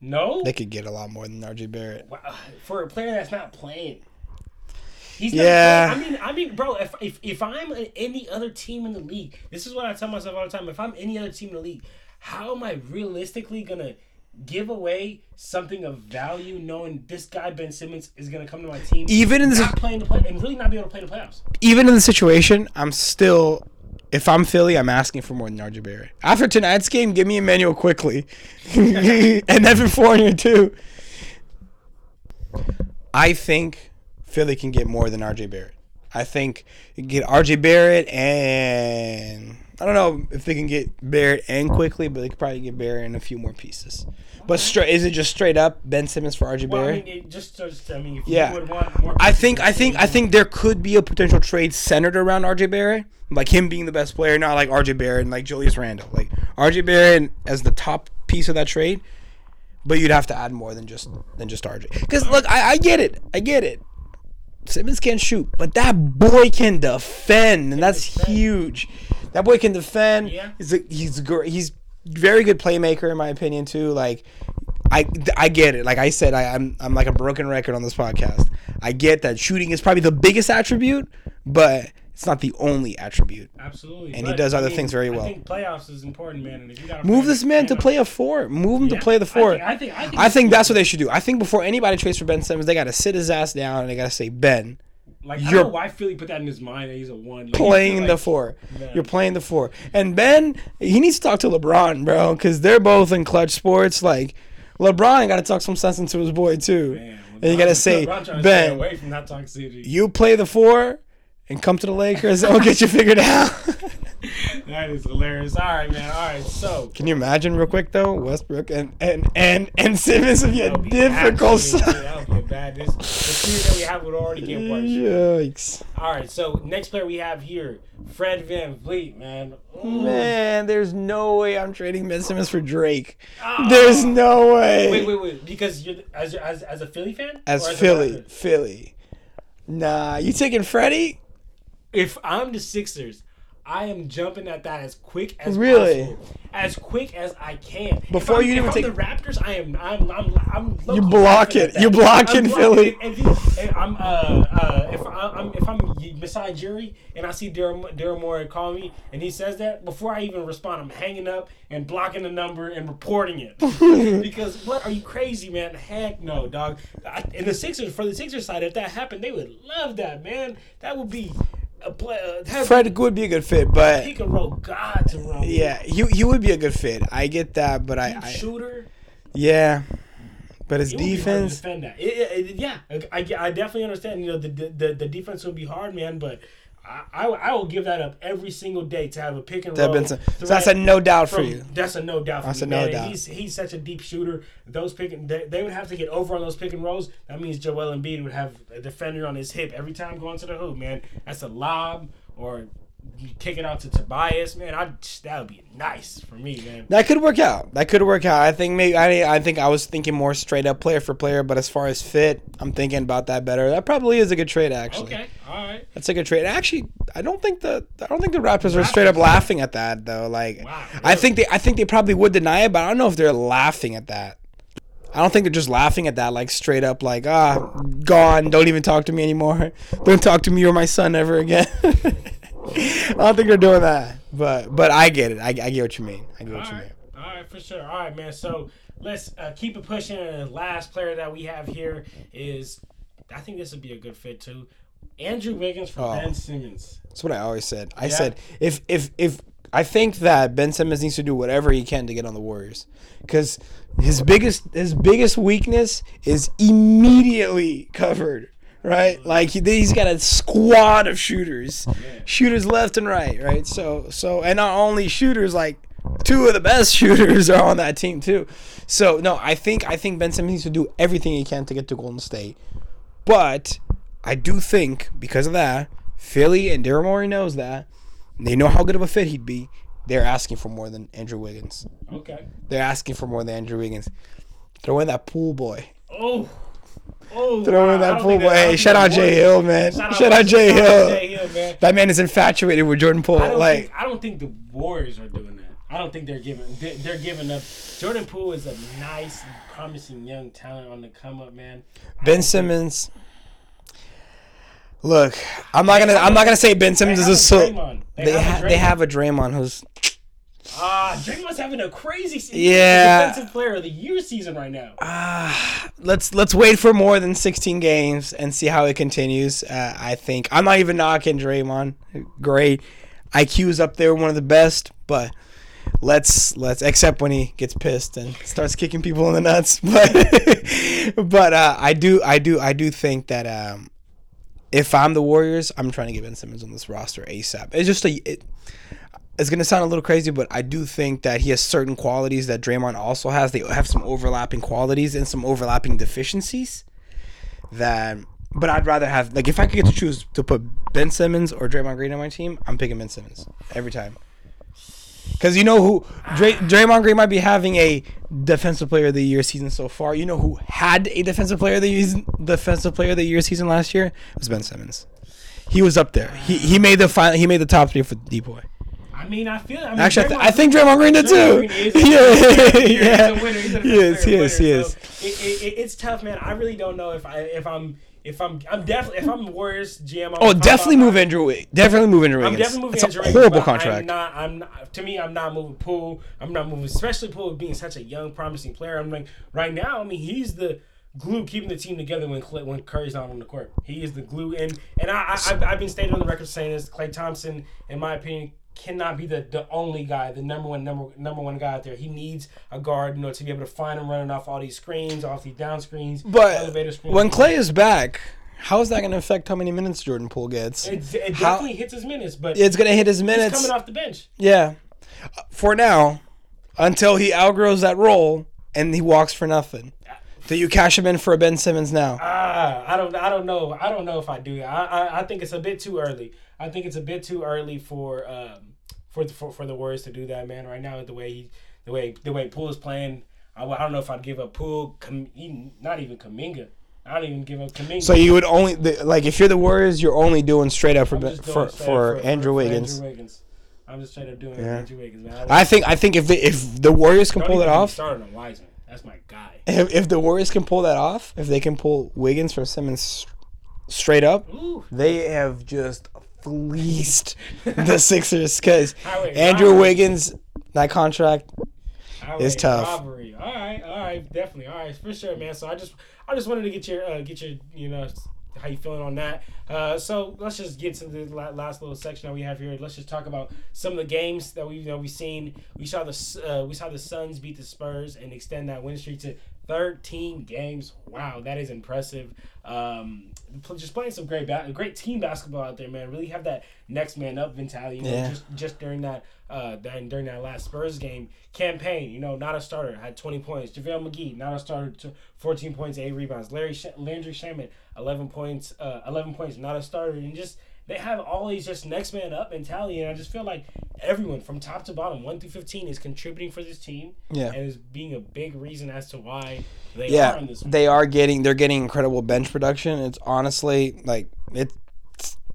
No, They could get a lot more than RJ Barrett. Wow, for a player that's not playing. He's Yeah. Playing. I mean, I mean, bro. If, if if I'm any other team in the league, this is what I tell myself all the time. If I'm any other team in the league, how am I realistically gonna give away something of value, knowing this guy Ben Simmons is gonna come to my team, Even in the not playing the play, and really not be able to play the playoffs? even in the situation, I'm still. If I'm Philly, I'm asking for more than RJ Barrett. After tonight's game, give me Immanuel Quickley, and Evan Fournier too. I think Philly can get more than RJ Barrett. I think get RJ Barrett and I don't know if they can get Barrett and Quickley, but they could probably get Barrett and a few more pieces. But straight is it just straight up Ben Simmons for RJ Well, I Barrett? mean, it just, just I mean, if Yeah. you would want more. I think I think I think there could be a potential trade centered around RJ Barrett, like him being the best player, not like RJ Barrett and like Julius Randle, like RJ Barrett as the top piece of that trade. But you'd have to add more than just than just RJ. Because look, I, I get it, I get it. Simmons can't shoot, but that boy can defend, and that's huge. That boy can defend. Yeah. He's a, he's great. He's very good playmaker in my opinion too. Like I, I get it. Like I said, I, I'm I'm like a broken record on this podcast. I get that shooting is probably the biggest attribute, but it's not the only attribute. Absolutely. And he does I other mean, things very well. I think playoffs is important, man. And if you Move this man to play a four. Move him Yeah, to play the I four. think- I think- I think I think it's- that's what they should do. I think before anybody trades for Ben Simmons, they got to sit his ass down and they got to say, Ben, Like I You're- don't know why Philly put that in his mind that he's a one. Like, playing like, the four. Man. You're playing the four. And Ben, he needs to talk to LeBron, bro, because they're both in Klutch Sports. Like, LeBron got to talk some sense into his boy, too. Man, and you got to say, LeBron trying to stay Ben, away from that toxicity. you play the four and come to the Lakers and we'll get you figured out. That is hilarious. All right, man. All right, so Can you imagine real quick though, Westbrook and and and and Simmons would be a difficult. That would be a bad. This the series that we have would already get worse. Yikes! All right, so next player we have here, Fred VanVleet, man. Ooh. Man, there's no way I'm trading Ben Simmons for Drake. Ah. There's no way. Wait, wait, wait. Because you're as as as a Philly fan. As Or a Philly, Philly. Nah, you taking Freddie? If I'm the Sixers, I am jumping at that as quick as Really? possible. As quick as I can. Before you I'm, even if take- I'm the Raptors, I am. I'm. I'm. I'm. You block it. You block I'm it, blocking Philly. it. If, if I'm. Uh. Uh. If I'm. If I'm Masai Ujiri and I see Daryl Daryl Morey call me and he says that before I even respond, I'm hanging up and blocking the number and reporting it. because what are you crazy, man? Heck no, dog. I, and the Sixers for the Sixers side, if that happened, they would love that, man. That would be a play. Uh, Fred would be a good fit, but he could roll God to run. yeah, he he would be a good fit. I get that, but I, I shooter. yeah, but his It would be hard to defense. defend that. It- it- yeah, I, I definitely understand. You know, the, the the defense would be hard, man. But I, I, I will give that up every single day to have a pick and roll. Benson. So that's a no doubt for you. That's a no doubt. For That's me, a no man. Doubt. He's he's such a deep shooter. Those pick and they, they would have to get over on those pick and rolls. That means Joel Embiid would have a defender on his hip every time going to the hoop. Man, that's a lob or you kick it out to Tobias. Man, I that would be nice for me, man. That could work out. That could work out. I think maybe I, I think I was thinking more straight up player for player, but as far as fit, I'm thinking about that better. That probably is a good trade actually. Okay, all right. That's a good trade. Actually, I don't think the I don't think the Raptors are straight up laughing at that though. Like Wow, I think they I think they probably would deny it, but I don't know if they're laughing at that. I don't think they're just laughing at that, like straight up, like ah, gone. Don't even talk to me anymore. Don't talk to me or my son ever again. I don't think they're doing that, but but I get it. I, I get what you mean. I get what All you right, mean. all right, for sure. All right, man. So let's uh, keep it pushing. And the last player that we have here is, I think this would be a good fit too. Andrew Wiggins for Oh. Ben Simmons. That's what I always said. I Yeah. said if if if I think that Ben Simmons needs to do whatever he can to get on the Warriors, because his biggest his biggest weakness is immediately covered. Right, like he, he's got a squad of shooters, oh, shooters left and right. Right, so so and not only shooters, like two of the best shooters are on that team too. So no, I think I think Ben Simmons needs to do everything he can to get to Golden State. But I do think because of that, Philly and Daryl Morey knows that. They know how good of a fit he'd be. They're asking for more than Andrew Wiggins. Okay. They're asking for more than Andrew Wiggins. Throw in that pool boy. Oh. Oh. Throw wow, that pool think boy. that- I don't Hey, shout out Jay. Hill, man. Shout Shout out Jay out Hill. Jay Hill, man. That man is infatuated with Jordan Poole. I don't Like think I don't think the Warriors are doing that. I don't think they're giving they're, they're giving up. Jordan Poole is a nice, promising young talent on the come up, man. Ben Simmons. Look, I'm not gonna. I'm not gonna say Ben Simmons is a so. They have They have a Draymond who's. Ah, Draymond's having a crazy season. Yeah. defensive player of the year season right now. Ah, let's let's wait for more than 16 games and see how it continues. Uh, I think I'm not even knocking Draymond. Great, IQ is up there, one of the best. But let's let's except when he gets pissed and starts kicking people in the nuts. But but uh, I do I do I do think that um, if I'm the Warriors, I'm trying to get Ben Simmons on this roster ASAP. It's just a. It, it's gonna sound a little crazy, but I do think that he has certain qualities that Draymond also has. They have some overlapping qualities and some overlapping deficiencies. That, but I'd rather have like if I could get to choose to put Ben Simmons or Draymond Green on my team, I'm picking Ben Simmons every time. Because you know who Dray, Draymond Green might be having a defensive player of the year season so far. You know who had a defensive player of the year, defensive player of the year season last year? It was Ben Simmons. He was up there. He he made the final. He made the top three for D boy. I mean, I feel. I mean, Actually, I, th- Draymond- I think Draymond Green did Draymond too. Green is- yeah, He's yeah. a winner. He's a Yes, player yes, winner. yes. So it, it, it, it's tough, man. I really don't know if I if I'm if I'm I'm definitely if I'm Warriors GM. I'm Oh, I'm- definitely I'm- move Andrew. Definitely move Andrew I'm Wiggins. definitely moving It's Andrew a Wiggins, horrible contract. I'm not. I'm not, to me. I'm not moving Poole. I'm not moving, especially Poole being such a young, promising player. I'm like right now. I mean, he's the glue keeping the team together when Klay, when Curry's not on the court. He is the glue, and and I, I I've, I've been stated on the record saying this. Klay Thompson, in my opinion. Cannot be the, the only guy, the number one number number one guy out there. He needs a guard, you know, to be able to find him running off all these screens, off these down screens, elevator But screens. when Klay is back, how is that going to affect how many minutes Jordan Poole gets? it, it how- definitely hits his minutes, but It's going to hit his minutes. he's minutes. coming off the bench. Yeah. For now, until he outgrows that role and he walks for nothing. Do you cash him in for a Ben Simmons now? Ah, I don't, I don't know. I don't know if I do. I, I, I think it's a bit too early. I think it's a bit too early for, um, for the for, for the Warriors to do that, man. Right now, the way he, the way the way Poole is playing, I, I don't know if I'd give up Poole. Com, not even Kuminga. I don't even give up Kuminga. So you would only the, like if you're the Warriors, you're only doing straight up for I'm Ben- just doing for, for, Andrew Wiggins. Andrew Wiggins. I'm just straight up doing Yeah. Andrew Wiggins, man. I think I think if the, if the Warriors can pull it even get me off, Started on Wiseman. That's my guy. if, if the Warriors can pull that off, if they can pull Wiggins for Simmons straight up, Ooh. they have just fleeced the Sixers because Andrew robbery. Wiggins that contract Highway It's tough. Robbery. All right, all right, definitely. All right, for sure, man. So I just, I just wanted to get your, uh, get your, you know, how you feeling on that. Uh, so let's just get to the last little section that we have here. Let's just talk about some of the games that we, you know, we've seen. We saw the, uh, we saw the Suns beat the Spurs and extend that win streak to 13 games. Wow, that is impressive. Um, just playing some great, ba- great team basketball out there, man. Really have that next man up mentality. You know, Yeah. just just during that uh during, during that last Spurs game Cam Payne, you know, not a starter, had 20 points. JaVale McGee, not a starter, 14 points, 8 rebounds. Larry Sh- Landry Shamet, 11 points, uh 11 points, not a starter. And just they have all these just next man up mentality and I just feel like everyone from top to bottom, 1 through 15 is contributing for this team Yeah. and is being a big reason as to why they are yeah in this they are getting they're getting incredible bench production. It's honestly like it's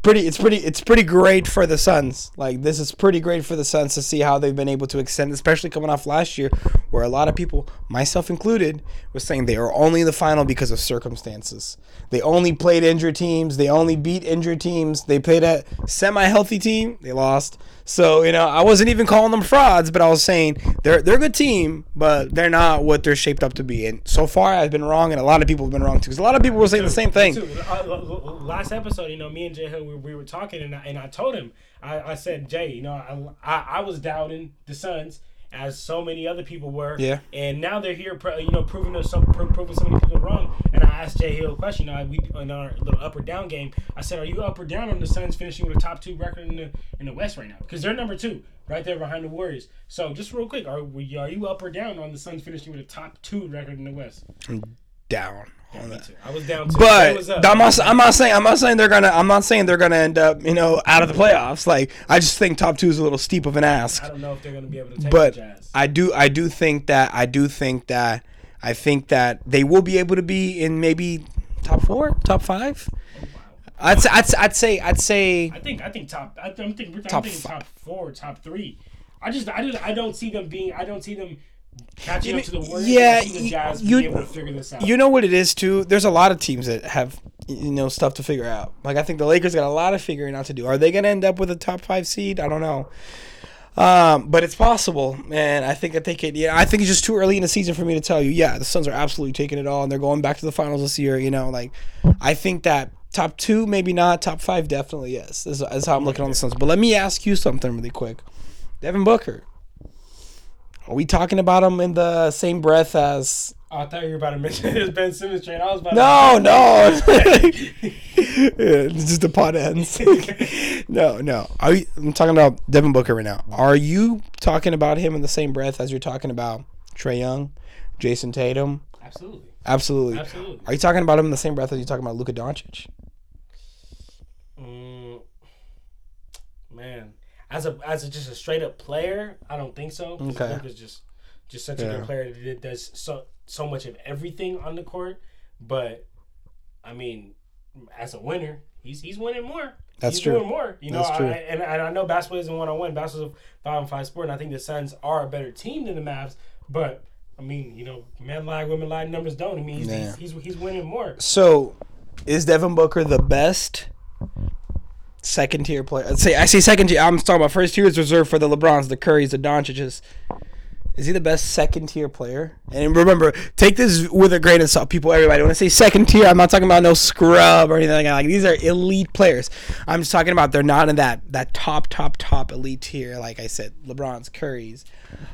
pretty it's pretty it's pretty great for the Suns. Like this is pretty great for the Suns to see how they've been able to extend, especially coming off last year, where a lot of people, myself included, was saying they are only in the final because of circumstances. They only played injured teams. They only beat injured teams. They played a semi-healthy team. They lost. So you know, I wasn't even calling them frauds, but I was saying they're they're a good team, but they're not what they're shaped up to be. And so far, I've been wrong, and a lot of people have been wrong too. Because a lot of people were saying the same thing. Too. Uh, last episode, you know, me and Jay Hill, we, we were talking, and I, and I told him, I, I said, Jay, you know, I, I, I was doubting the Suns as so many other people were. Yeah. And now they're here, you know, proving us so proving so many people wrong. And I asked Jay Hill a question. Know, we in our little up or down game. I said, "Are you up or down on the Suns finishing with a top two record in the in the West right now? Because they're number two, right there behind the Warriors. So just real quick, are we, are you up or down on the Suns finishing with a top two record in the West? Down on Me that. too. I was down too. But. Uh, I'm not, I'm not saying I'm not saying they're gonna I'm not saying they're gonna end up you know out of the playoffs. Like I just think top two is a little steep of an ask. I don't know if they're going to be able to take But the Jazz. I do I do think that I do think that I think that they will be able to be in maybe top four, top five. Oh, I'd say I'd, say- I'd say I'd say I think I think top. I, I'm thinking, I'm Top thinking top four, top three. I just I just I don't see them being. I don't see them catching You up to the Warriors. yeah, the Jazz you- able to figure this out. you know what it is too. There's a lot of teams that have you know stuff to figure out. Like I think the Lakers got a lot of figuring out to do. Are they gonna end up with a top five seed? I don't know. Um, but it's possible, and I think that they could. Yeah, I think it's just too early in the season for me to tell you. Yeah, the Suns are absolutely taking it all, and they're going back to the finals this year. You know, like I think that top two, maybe not. Top five, definitely yes. Is, is how I'm looking on the Suns. But let me ask you something really quick, Devin Booker. Are we talking about him in the same breath as? Oh, I thought you were about to mention his Ben Simmons trade. I was about No, to no. Yeah, it's just the pot ends. no, no. Are you, I'm talking about Devin Booker right now. Are you talking about him in the same breath as you're talking about Trae Young, Jayson Tatum? Absolutely. Absolutely. Absolutely. Are you talking about him in the same breath as you're talking about Luka Doncic? Mm, man, as a as a, just a straight up player, I don't think so. Okay. Luka's just just such a good player that does so so much of everything on the court. But I mean, as a winner, he's he's winning more. That's he's true. Doing more, you know. That's true. I, and, and I know basketball isn't one on one. Basketball is a five on five sport, and I think the Suns are a better team than the Mavs. But I mean, you know, men lie, women lie, numbers don't. I mean, he's, Yeah. he's, he's he's winning more. So, is Devin Booker the best second tier player? I say I say second tier. I'm talking about first tier is reserved for the LeBrons, the Currys, the Doncic's. Is he the best second tier player? And remember, take this with a grain of salt, people. Everybody, when I say second tier, I'm not talking about no scrub or anything like that. Like these are elite players. I'm just talking about they're not in that that top, top, top elite tier. Like I said, LeBron's, Curry's,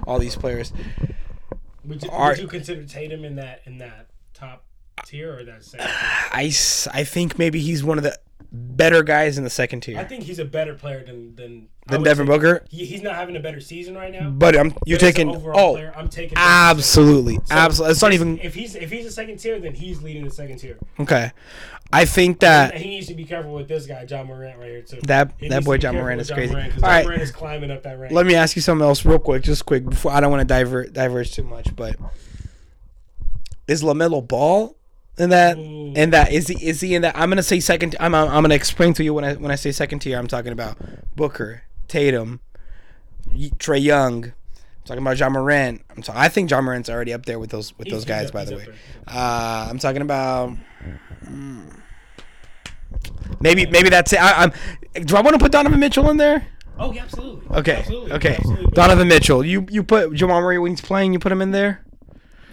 all these players. Would you, Are- would you consider Tatum in that in that top tier or that second? tier? I, I think maybe he's one of the better guys in the second tier I think he's a better player than than than Devin Booker. He, he's not having a better season right now. But I'm you're but taking overall oh player, I'm taking absolutely So absolutely. It's not even if he's if he's a second tier, then he's leading the second tier. okay. I think that And he needs to be careful with this guy, Ja Morant, right here too. that He that boy Ja Morant is John crazy. Moran, 'cause All John right, is climbing up that rank. let me ask you something else real quick, just quick before I don't want to divert diverge too much. But is LaMelo Ball in that? Ooh. In that is he is he in that? I'm gonna say second. I'm I'm, I'm gonna explain to you when I when I say second tier. I'm talking about Booker, Tatum, Trae Young. I'm talking about Ja Morant. I'm ta- I think Ja Morant's already up there with those with those he's guys. up- by the way, uh, I'm talking about. hmm. Maybe maybe that's it. I, I'm. Do I want to put Donovan Mitchell in there? Oh, yeah, absolutely. Okay. Absolutely. Okay. Absolutely. Donovan Mitchell. You you put Jamal Murray when he's playing. You put him in there.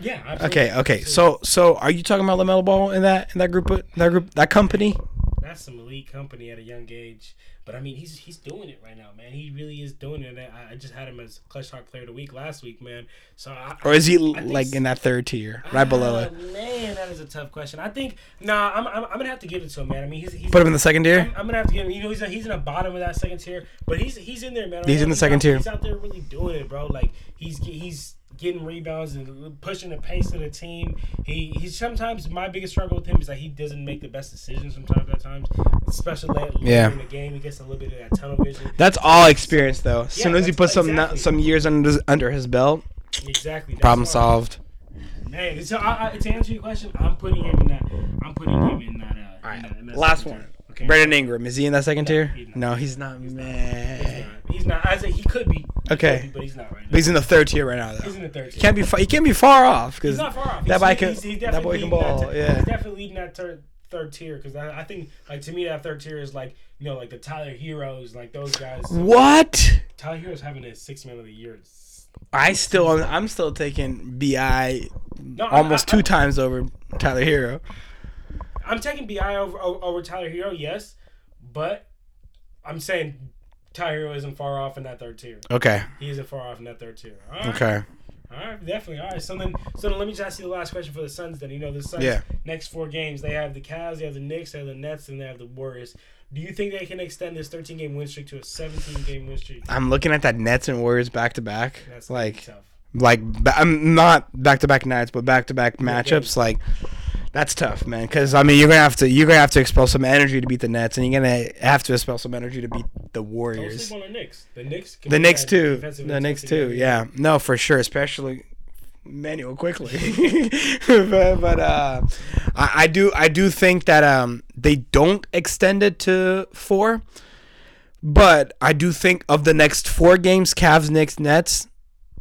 Yeah. Absolutely. Okay. Okay. So so are you talking about LaMelo Ball in that in that group of- that group that company? that's some elite company at a young age. But I mean, he's he's doing it right now, man. He really is doing it. I, I just had him as Clutch Talk Player of the Week last week, man. So I, Or is he I like in that third tier, right below Ah, it? Man, that is a tough question. I think nah, I'm, I'm, I'm gonna have to give it to him, man. I mean, he's, he's Put him in the second tier. I'm, I'm gonna have to give him. You know, he's he's in the bottom of that second tier, but he's he's in there, man. He's in the second out, tier. He's out there really doing it, bro. Like he's he's getting rebounds and pushing the pace of the team. He he sometimes my biggest struggle with him is that he doesn't make the best decisions sometimes at times, especially late, Yeah. in the game. He gets a little bit of that tunnel vision. That's all experience though. As soon as you that's- put some exactly. some years under his- under his belt, Exactly. That's problem why- solved. Man, so I, I, to answer your question, I'm putting him in that. I'm putting him in that. Uh, All in that, in that Last one. tier. Okay. Brandon Ingram is he in that second tier? he's. No, he's not. He's man. not. He's not. I say he could be. Okay. be, but he's not right now. But he's in the third tier right now though. He's in the third. tier. can't be far, he can't be far off because He's not far off. that He's- boy can he's- he's that boy can ball. that- Yeah. he's definitely leading that third third tier because I, I think like to me that third tier is like you know like the Tyler Herros like those guys. What? Tyler Herro's having a six man of the year. I still I'm still taking Bi No, I- almost I- two times over Tyler Herro. I'm taking Bi over, over over Tyler Herro, yes, but I'm saying Herro isn't far off in that third tier. Okay. He isn't far off in that third tier. Right. Okay. All right, definitely. All right, so then, so then let me just ask you the last question for the Suns. Then you know the Suns. Yeah. Next four games, they have the Cavs, they have the Knicks, they have the Nets, and they have the Warriors. Do you think they can extend this 13 game win streak to a 17 game win streak? I'm looking at that Nets and Warriors back to back. That's Like tough. like I'm um, not back to back nights, but back to back matchups. Like that's tough, man. Because I mean, you're gonna have to you're gonna have to expel some energy to beat the Nets, and you're gonna have to expel some energy to beat the Don't Warriors. sleep on the Knicks. The Knicks. The Knicks too. The Knicks too. Yeah. No, for sure. Especially Manuel Quickley. but but uh, I, I do I do think that um they don't extend it to four. But I do think of the next four games, Cavs, Knicks, Nets,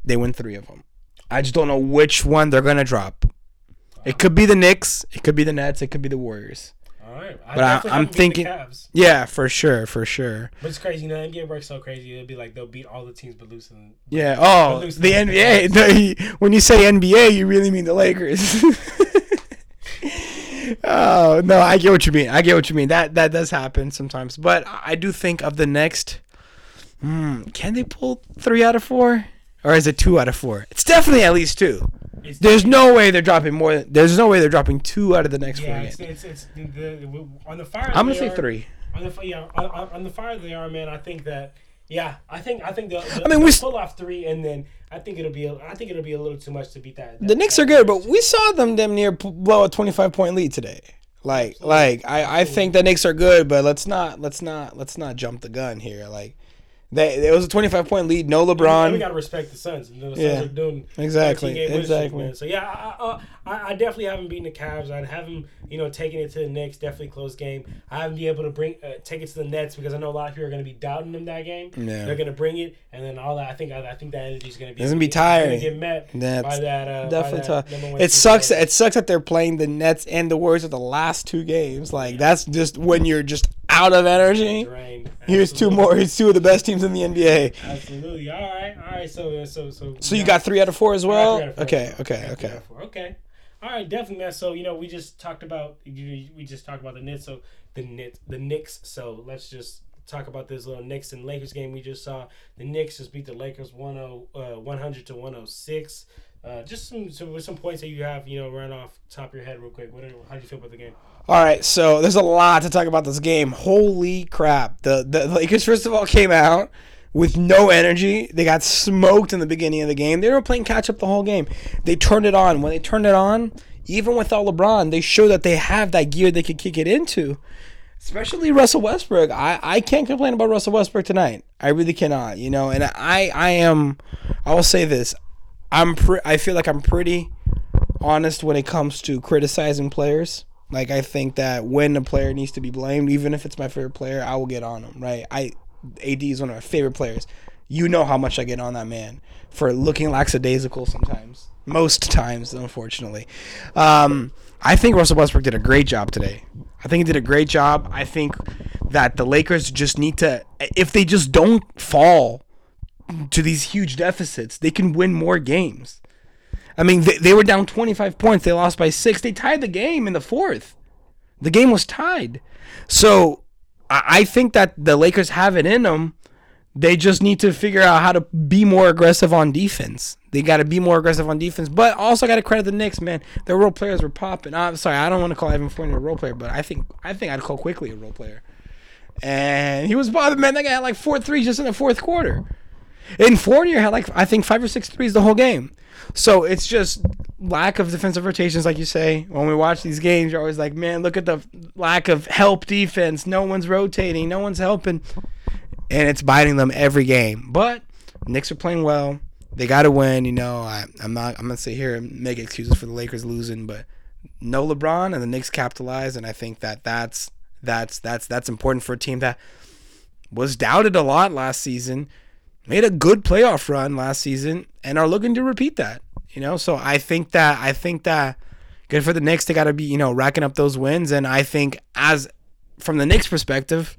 they win three of them. I just don't know which one they're gonna drop. It could be the Knicks, it could be the Nets, it could be the Warriors. All right. But I- definitely I'm have them beat the thinking-. Yeah, for sure, for sure. But it's crazy. You know, NBA works so crazy. It'll be like they'll beat all the teams but lose them. Yeah. Oh, the the NBA. The, when you say NBA, you really mean the Lakers. oh no, I get what you mean. I get what you mean. That that does happen sometimes. But I do think of the next. Hmm, can they pull three out of four? Or is it two out of four? It's definitely at least two. It's There's no way they're dropping more. Than, there's no way they're dropping two out of the next yeah, four it's, games. it's, it's the, on the fire. I'm gonna say are- three. On the yeah, on, on the fire they are, man. I think that yeah, I think I think they'll, they'll, I mean, we pull off three, and then I think it'll be a, I think it'll be a little too much to beat that. The Knicks are good, but we saw them damn near blow a 25 point lead today. Like, like I, I think the Knicks are good, but let's not, let's not, let's not jump the gun here. Like, they, it was a 25 point lead, no LeBron. we LeBron. gotta respect the Suns. You know, the Suns Yeah. are doing Exactly, 13 game win streak, exactly. So yeah, I, I, I, I definitely haven't beaten the Cavs. I haven't, you know, taken it to the Knicks. Definitely close game. I haven't been able to bring uh, take it to the Nets because I know a lot of people are going to be doubting them that game. Yeah. They're going to bring it, and then all that. I think I, I think that energy is going to be It's gonna be gonna tiring. Get met That's by that. Uh, Definitely by that tough. It sucks. It sucks that they're playing the Nets and the Warriors at the last two games. Like that's just when you're just out of energy. Here's two more. Here's two of the best teams in the NBA. Absolutely. All right. All right. So so so. So you got three out of four as well. three out of four. Okay. Okay. Okay. out of four. Okay. All right, definitely, man. So you know, we just talked about we just talked about the Knicks. So the Knicks, the Knicks. So let's just talk about this little Knicks and Lakers game we just saw. The Knicks just beat the Lakers 10, uh, 100 to 106. Uh, just some, with some points that you have, you know, run off top of your head real quick. What how do you feel about the game? All right, so there's a lot to talk about this game. Holy crap! The the Lakers first of all came out with no energy. They got smoked in the beginning of the game. They were playing catch up the whole game. They turned it on. When they turned it on, even without LeBron, they showed that they have that gear they could kick it into. Especially Russell Westbrook. I, I can't complain about Russell Westbrook tonight. I really cannot. You know, and I I am. I will say this. I'm pre- I feel like I'm pretty honest when it comes to criticizing players. Like I think that when a player needs to be blamed, even if it's my favorite player, I will get on them. Right? I AD is one of my favorite players. You know how much I get on that man for looking lackadaisical sometimes. Most times, unfortunately. Um, I think Russell Westbrook did a great job today. I think he did a great job. I think that the Lakers just need to, if they just don't fall to these huge deficits, they can win more games. I mean, they, they were down 25 points. They lost by six. They tied the game in the fourth. The game was tied. So I, I think that the Lakers have it in them. They just need to figure out how to be more aggressive on defense. They got to be more aggressive on defense, but also got to credit the Knicks, man. Their role players were popping. I'm sorry, I don't want to call Evan Fournier a role player, but I think I think I'd call Quickley a role player. And he was bothered, man. That guy had like four threes just in the fourth quarter. And Fournier had like I think five or six threes the whole game. So it's just lack of defensive rotations, like you say. When we watch these games, you're always like, man, look at the lack of help defense. No one's rotating. No one's helping, and it's biting them every game. But Knicks are playing well. They got to win. You know, I, I'm not. I'm gonna sit here and make excuses for the Lakers losing, but no LeBron and the Knicks capitalize, and I think that that's that's that's that's important for a team that was doubted a lot last season made a good playoff run last season and are looking to repeat that. You know, so I think that I think that good for the Knicks. They got to be you know racking up those wins, and I think as from the Knicks' perspective,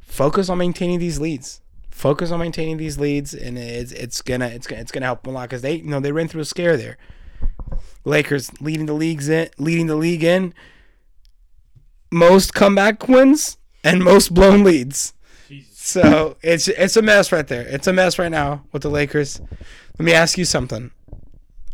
focus on maintaining these leads. Focus on maintaining these leads, and it's it's gonna it's gonna it's gonna help them a lot because they you know they ran through a scare there. Lakers leading the leagues in leading the league in most comeback wins and most blown leads. Jesus. So it's it's a mess right there. It's a mess right now with the Lakers. Let me ask you something.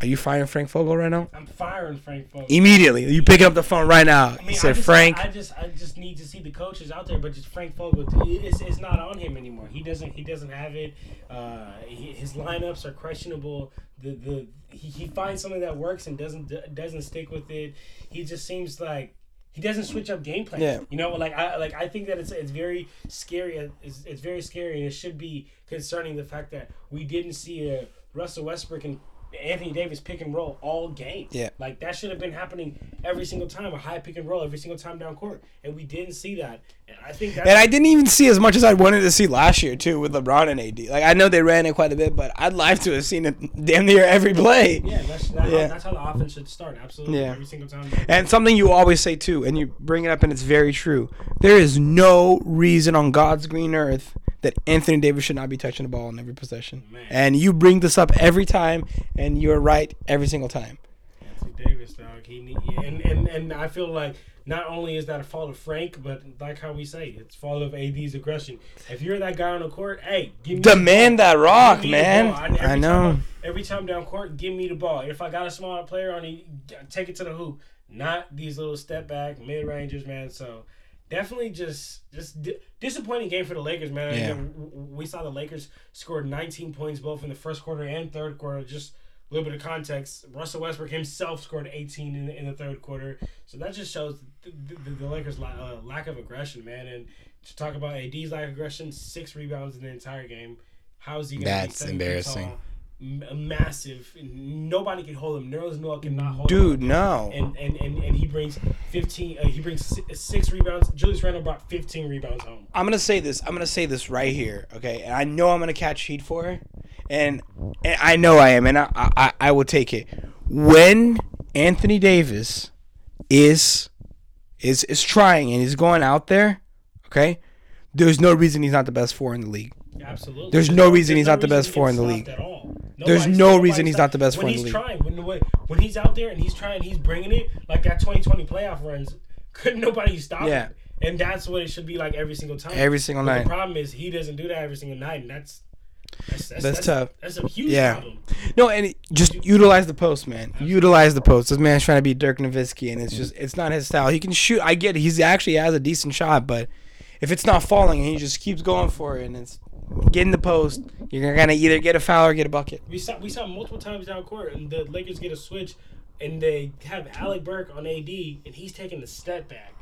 Are you firing Frank Vogel right now? I'm firing Frank Vogel. Immediately. You picking up the phone right now. I mean, you I said just, Frank. I just, I just need to see the coaches out there, but just Frank Vogel, it's, it's not on him anymore. He doesn't, he doesn't have it. Uh, he, his lineups are questionable. The, the, he, he finds something that works and doesn't, doesn't stick with it. He just seems like he doesn't switch up game plans. Yeah. You know, like I, like I think that it's, it's very scary. It's, it's very scary, and it should be concerning the fact that we didn't see a Russell Westbrook and Anthony Davis pick and roll all game. Yeah. Like that should have been happening every single time, a high pick and roll every single time down court, and we didn't see that. And I think that's and I didn't even see as much as I wanted to see last year too with LeBron and AD. Like I know they ran it quite a bit, but I'd like to have seen it damn near every play. yeah, that's not Yeah. How, that's how the offense should start. Absolutely, Yeah. every single time. And something you always say too, and you bring it up, and it's very true. There is no reason on God's green earth that Anthony Davis should not be touching the ball in every possession. Man. And you bring this up every time, and you're right every single time. Anthony Davis, dog. He need, and, and and I feel like not only is that a fault of Frank, but like how we say, it's fault of AD's aggression. If you're that guy on the court, hey, give me the Demand that rock, man. And I know. I'm- every time down court, give me the ball. If I got a smaller player on, take it to the hoop. Not these little step back mid rangers, man. So definitely just just di- disappointing game for the Lakers, man. Yeah. Again, w- w- we saw the Lakers scored 19 points both in the first quarter and third quarter. Just a little bit of context. Russell Westbrook himself scored 18 in, in the third quarter. So that just shows the, the, the Lakers' la- uh, lack of aggression, man. And to talk about AD's lack of aggression, six rebounds in the entire game. How is he going to That's embarrassing. M- massive. Nobody can hold him. Nerlens Noel cannot hold him Dude, no. and and, and, and he brings 15 uh, he brings si- six rebounds Julius Randle brought 15 rebounds home I'm gonna say this. I'm gonna say this right here, okay? And I know I'm gonna catch heat for it, and, and I know I am, and I, I I will take it. When Anthony Davis is is is trying and he's going out there, okay? There's no reason he's not the best four in the league. absolutely There's no reason there's he's not the best four in the league. There's no reason he's not the best when in he's trying when, the way, when he's out there and he's trying he's bringing it like that 2020 playoff runs couldn't nobody stop Yeah. him and that's what it should be like every single time Every single But night. the problem is he doesn't do that every single night and that's that's, that's, That's tough. that's a huge Yeah. problem No, and it- just utilize the post, man. Utilize the post. This man's trying to be Dirk Nowitzki, and it's just it's not his style. He can shoot. I get it. He's actually has a decent shot, but if it's not falling and he just keeps going for it and it's getting the post, you're gonna either get a foul or get a bucket. We saw we saw multiple times down court, and the Lakers get a switch, and they have Alec Burke on AD, and he's taking the step back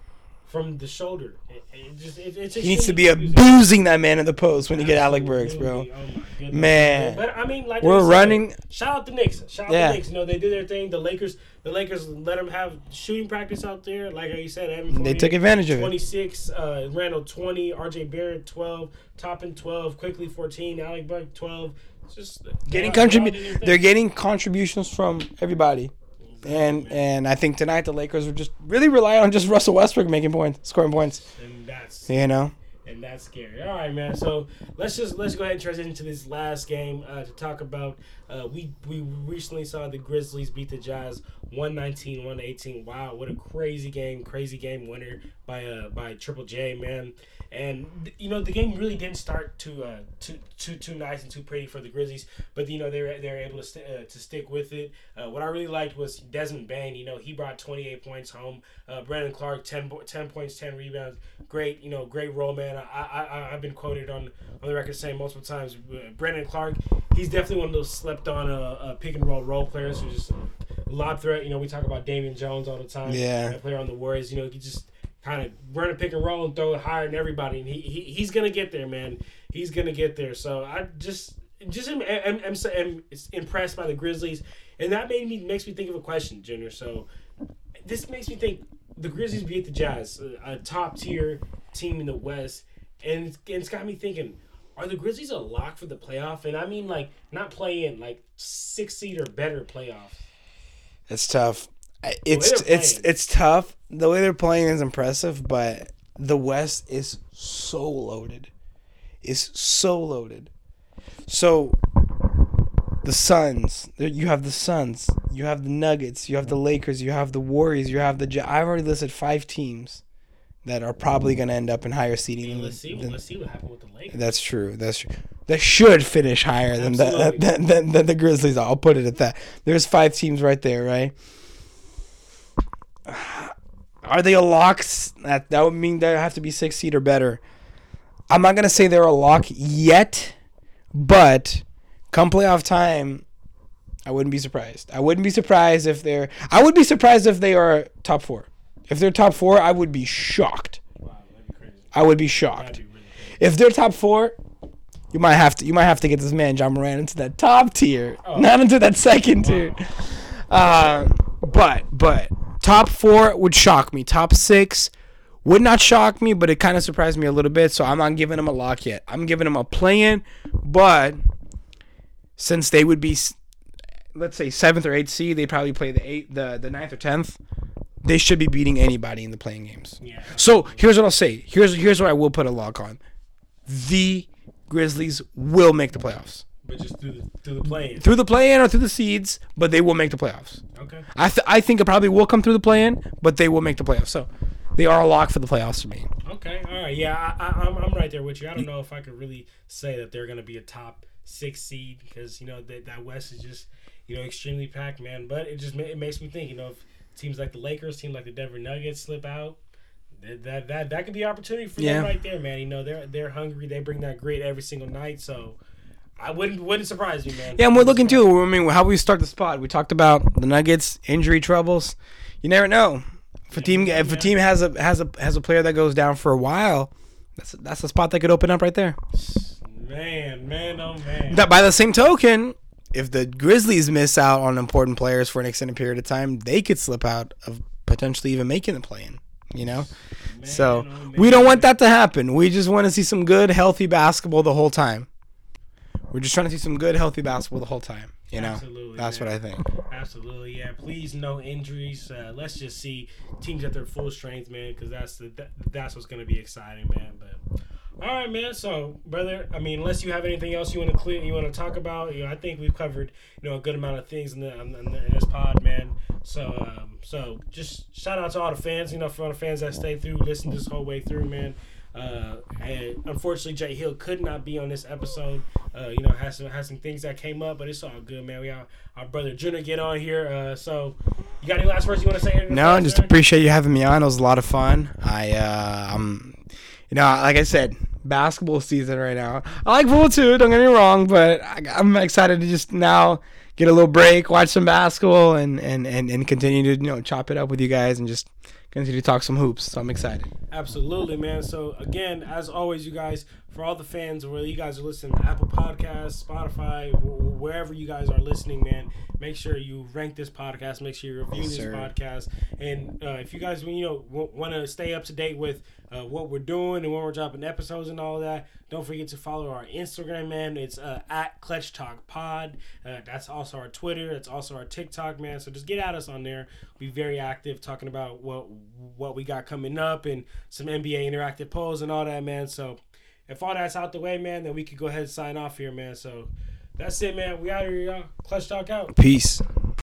from the shoulder. It, it just it, it's He needs to be abusing that man in the post when you get Alec Burks, bro. Oh. Man. But I mean, like We're running- Shout out the Knicks. Shout out Yeah. the Knicks. You know they did their thing. The Lakers, the Lakers let them have shooting practice out there. Like you said, Evan They took advantage of it. 26, uh, Randle 20, RJ Barrett 12, Toppin 12, Quickley 14, Alec Burke 12. It's just Getting they're all- they're all contrib- doing their thing. They're getting contributions from everybody. And and I think tonight the Lakers are just really relying on just Russell Westbrook making points, scoring points. and that's You know, and that's scary. All right, man. So let's just let's go ahead and transition to this last game uh, to talk about. Uh, we we recently saw the Grizzlies beat the Jazz 119 118. Wow, what a crazy game! Crazy game winner by uh by Triple J, man. And you know the game really didn't start too uh too too too nice and too pretty for the Grizzlies, but you know they were they were able to st- uh, to stick with it. Uh, what I really liked was Desmond Bane. You know he brought 28 points home. Uh, Brandon Clarke 10, po- 10 points, 10 rebounds. Great, you know, great role man. I I, I've been quoted on on the record saying multiple times. Uh, Brandon Clarke, he's definitely one of those slept on uh, uh, pick and roll role players who just a lob threat. You know we talk about Damian Jones all the time. Yeah. player on the Warriors. You know he just kind of run a pick and roll and throw it higher than everybody. And he, he he's gonna get there, man. He's gonna get there. So I just just am, am, am, am impressed by the Grizzlies, and that made me makes me think of a question, Junior. So this makes me think the Grizzlies beat the Jazz, a, top tier team in the West, and it's, and it's got me thinking. Are the Grizzlies a lock for the playoff? And I mean, like, not play in, like, six seed or better playoff. It's tough. I- It's it's it's tough. The way they're playing is impressive, but the West is so loaded. Is so loaded. So the Suns, you have the Suns, you have the Nuggets, you have the Lakers, you have the Warriors, you have the. Ja- I've already listed five teams that are probably going to end up in higher seeding. And than- let's see, than- let's see what happened with the Lakers. that's true. That's true. That should finish higher than the, than, than, than the Grizzlies. I'll put it at that. There's five teams right there, right? Are they a lock? That that would mean they have to be six seed or better. I'm not gonna say they're a lock yet, but come playoff time, I wouldn't be surprised. I wouldn't be surprised if they're. I would be surprised if they are top four. If they're top four, I would be shocked. Wow, that'd be crazy. I would be shocked be really if they're top four, you might have to you might have to get this man John Moran into that top tier, not into that second tier. Um, but but top four would shock me. Top six would not shock me, but it kind of surprised me a little bit. So I'm not giving them a lock yet. I'm giving them a play-in, but since they would be, let's say seventh or eighth seed, they probably play the eight, the the ninth or tenth. They should be beating anybody in the playing games. Yeah. So here's what I'll say. Here's here's what I will put a lock on. The Grizzlies will make the playoffs. But just through the through the play. through the play-in or through the seeds, but they will make the playoffs. Okay. I th- I think it probably will come through the play-in, but they will make the playoffs. So they are a lock for the playoffs for me. Okay. All right. Yeah, I, I, I'm I'm right there with you. I don't know if I could really say that they're gonna be a top six seed because you know that that West is just you know extremely packed, man. But it just it makes me think. You know, if teams like the Lakers, teams like the Denver Nuggets slip out. That, that, that, that could be an opportunity for Yeah. them right there, man. You know they're they're hungry. They bring that grit every single night. So I wouldn't wouldn't surprise you, man. Yeah, and we're looking too. I mean, how we start the spot. We talked about the Nuggets injury troubles. You never know. If a team if a team has a has a has a player that goes down for a while, that's that's a spot that could open up right there. Man, man, oh man. That by the same token, if the Grizzlies miss out on important players for an extended period of time, they could slip out of potentially even making the play in. You know, Man, so oh, we don't want that to happen. We just want to see some good, healthy basketball the whole time. We're just trying to see some good, healthy basketball the whole time. You know, Absolutely, that's man. what I think. Absolutely, yeah. Please, no injuries. Uh, let's just see teams at their full strength, man, because that's the that, that's what's gonna be exciting, man. But all right, man. So, brother, I mean, unless you have anything else you want to clear, you want to talk about, you know, I think we've covered, you know, a good amount of things in the in, the, in this pod, man. So, um, so just shout out to all the fans, you know, for all the fans that stayed through, listened this whole way through, man. Uh, and unfortunately, Jay Hill could not be on this episode. Uh, you know, has some has some things that came up, but it's all good, man. We got our brother Junior get on here. Uh, so you got any last words you want to say? here to the No, fans, just appreciate you having me on. It was a lot of fun. I uh I'm you know, like I said, basketball season right now. I like football too, don't get me wrong, but I, I'm excited to just now get a little break, watch some basketball and and and, and continue to, you know, chop it up with you guys and just continue to talk some hoops. So I'm excited. Absolutely, man. So again, as always, you guys, for all the fans, whether you guys are listening to Apple Podcasts, Spotify, wherever you guys are listening, man, make sure you rank this podcast. Make sure you review Yes, this sir. podcast. And uh, if you guys, you know, want to stay up to date with uh, what we're doing and when we're dropping episodes and all that, don't forget to follow our Instagram, man. It's uh, at Clutch Talk Pod. Uh, that's also our Twitter. It's also our TikTok, man. So just get at us on there. Be very active, talking about what what we got coming up and some NBA interactive polls and all that, man. So if all that's out the way, man, then we could go ahead and sign off here, man. So that's it, man. We out here, y'all. Clutch Talk out. Peace.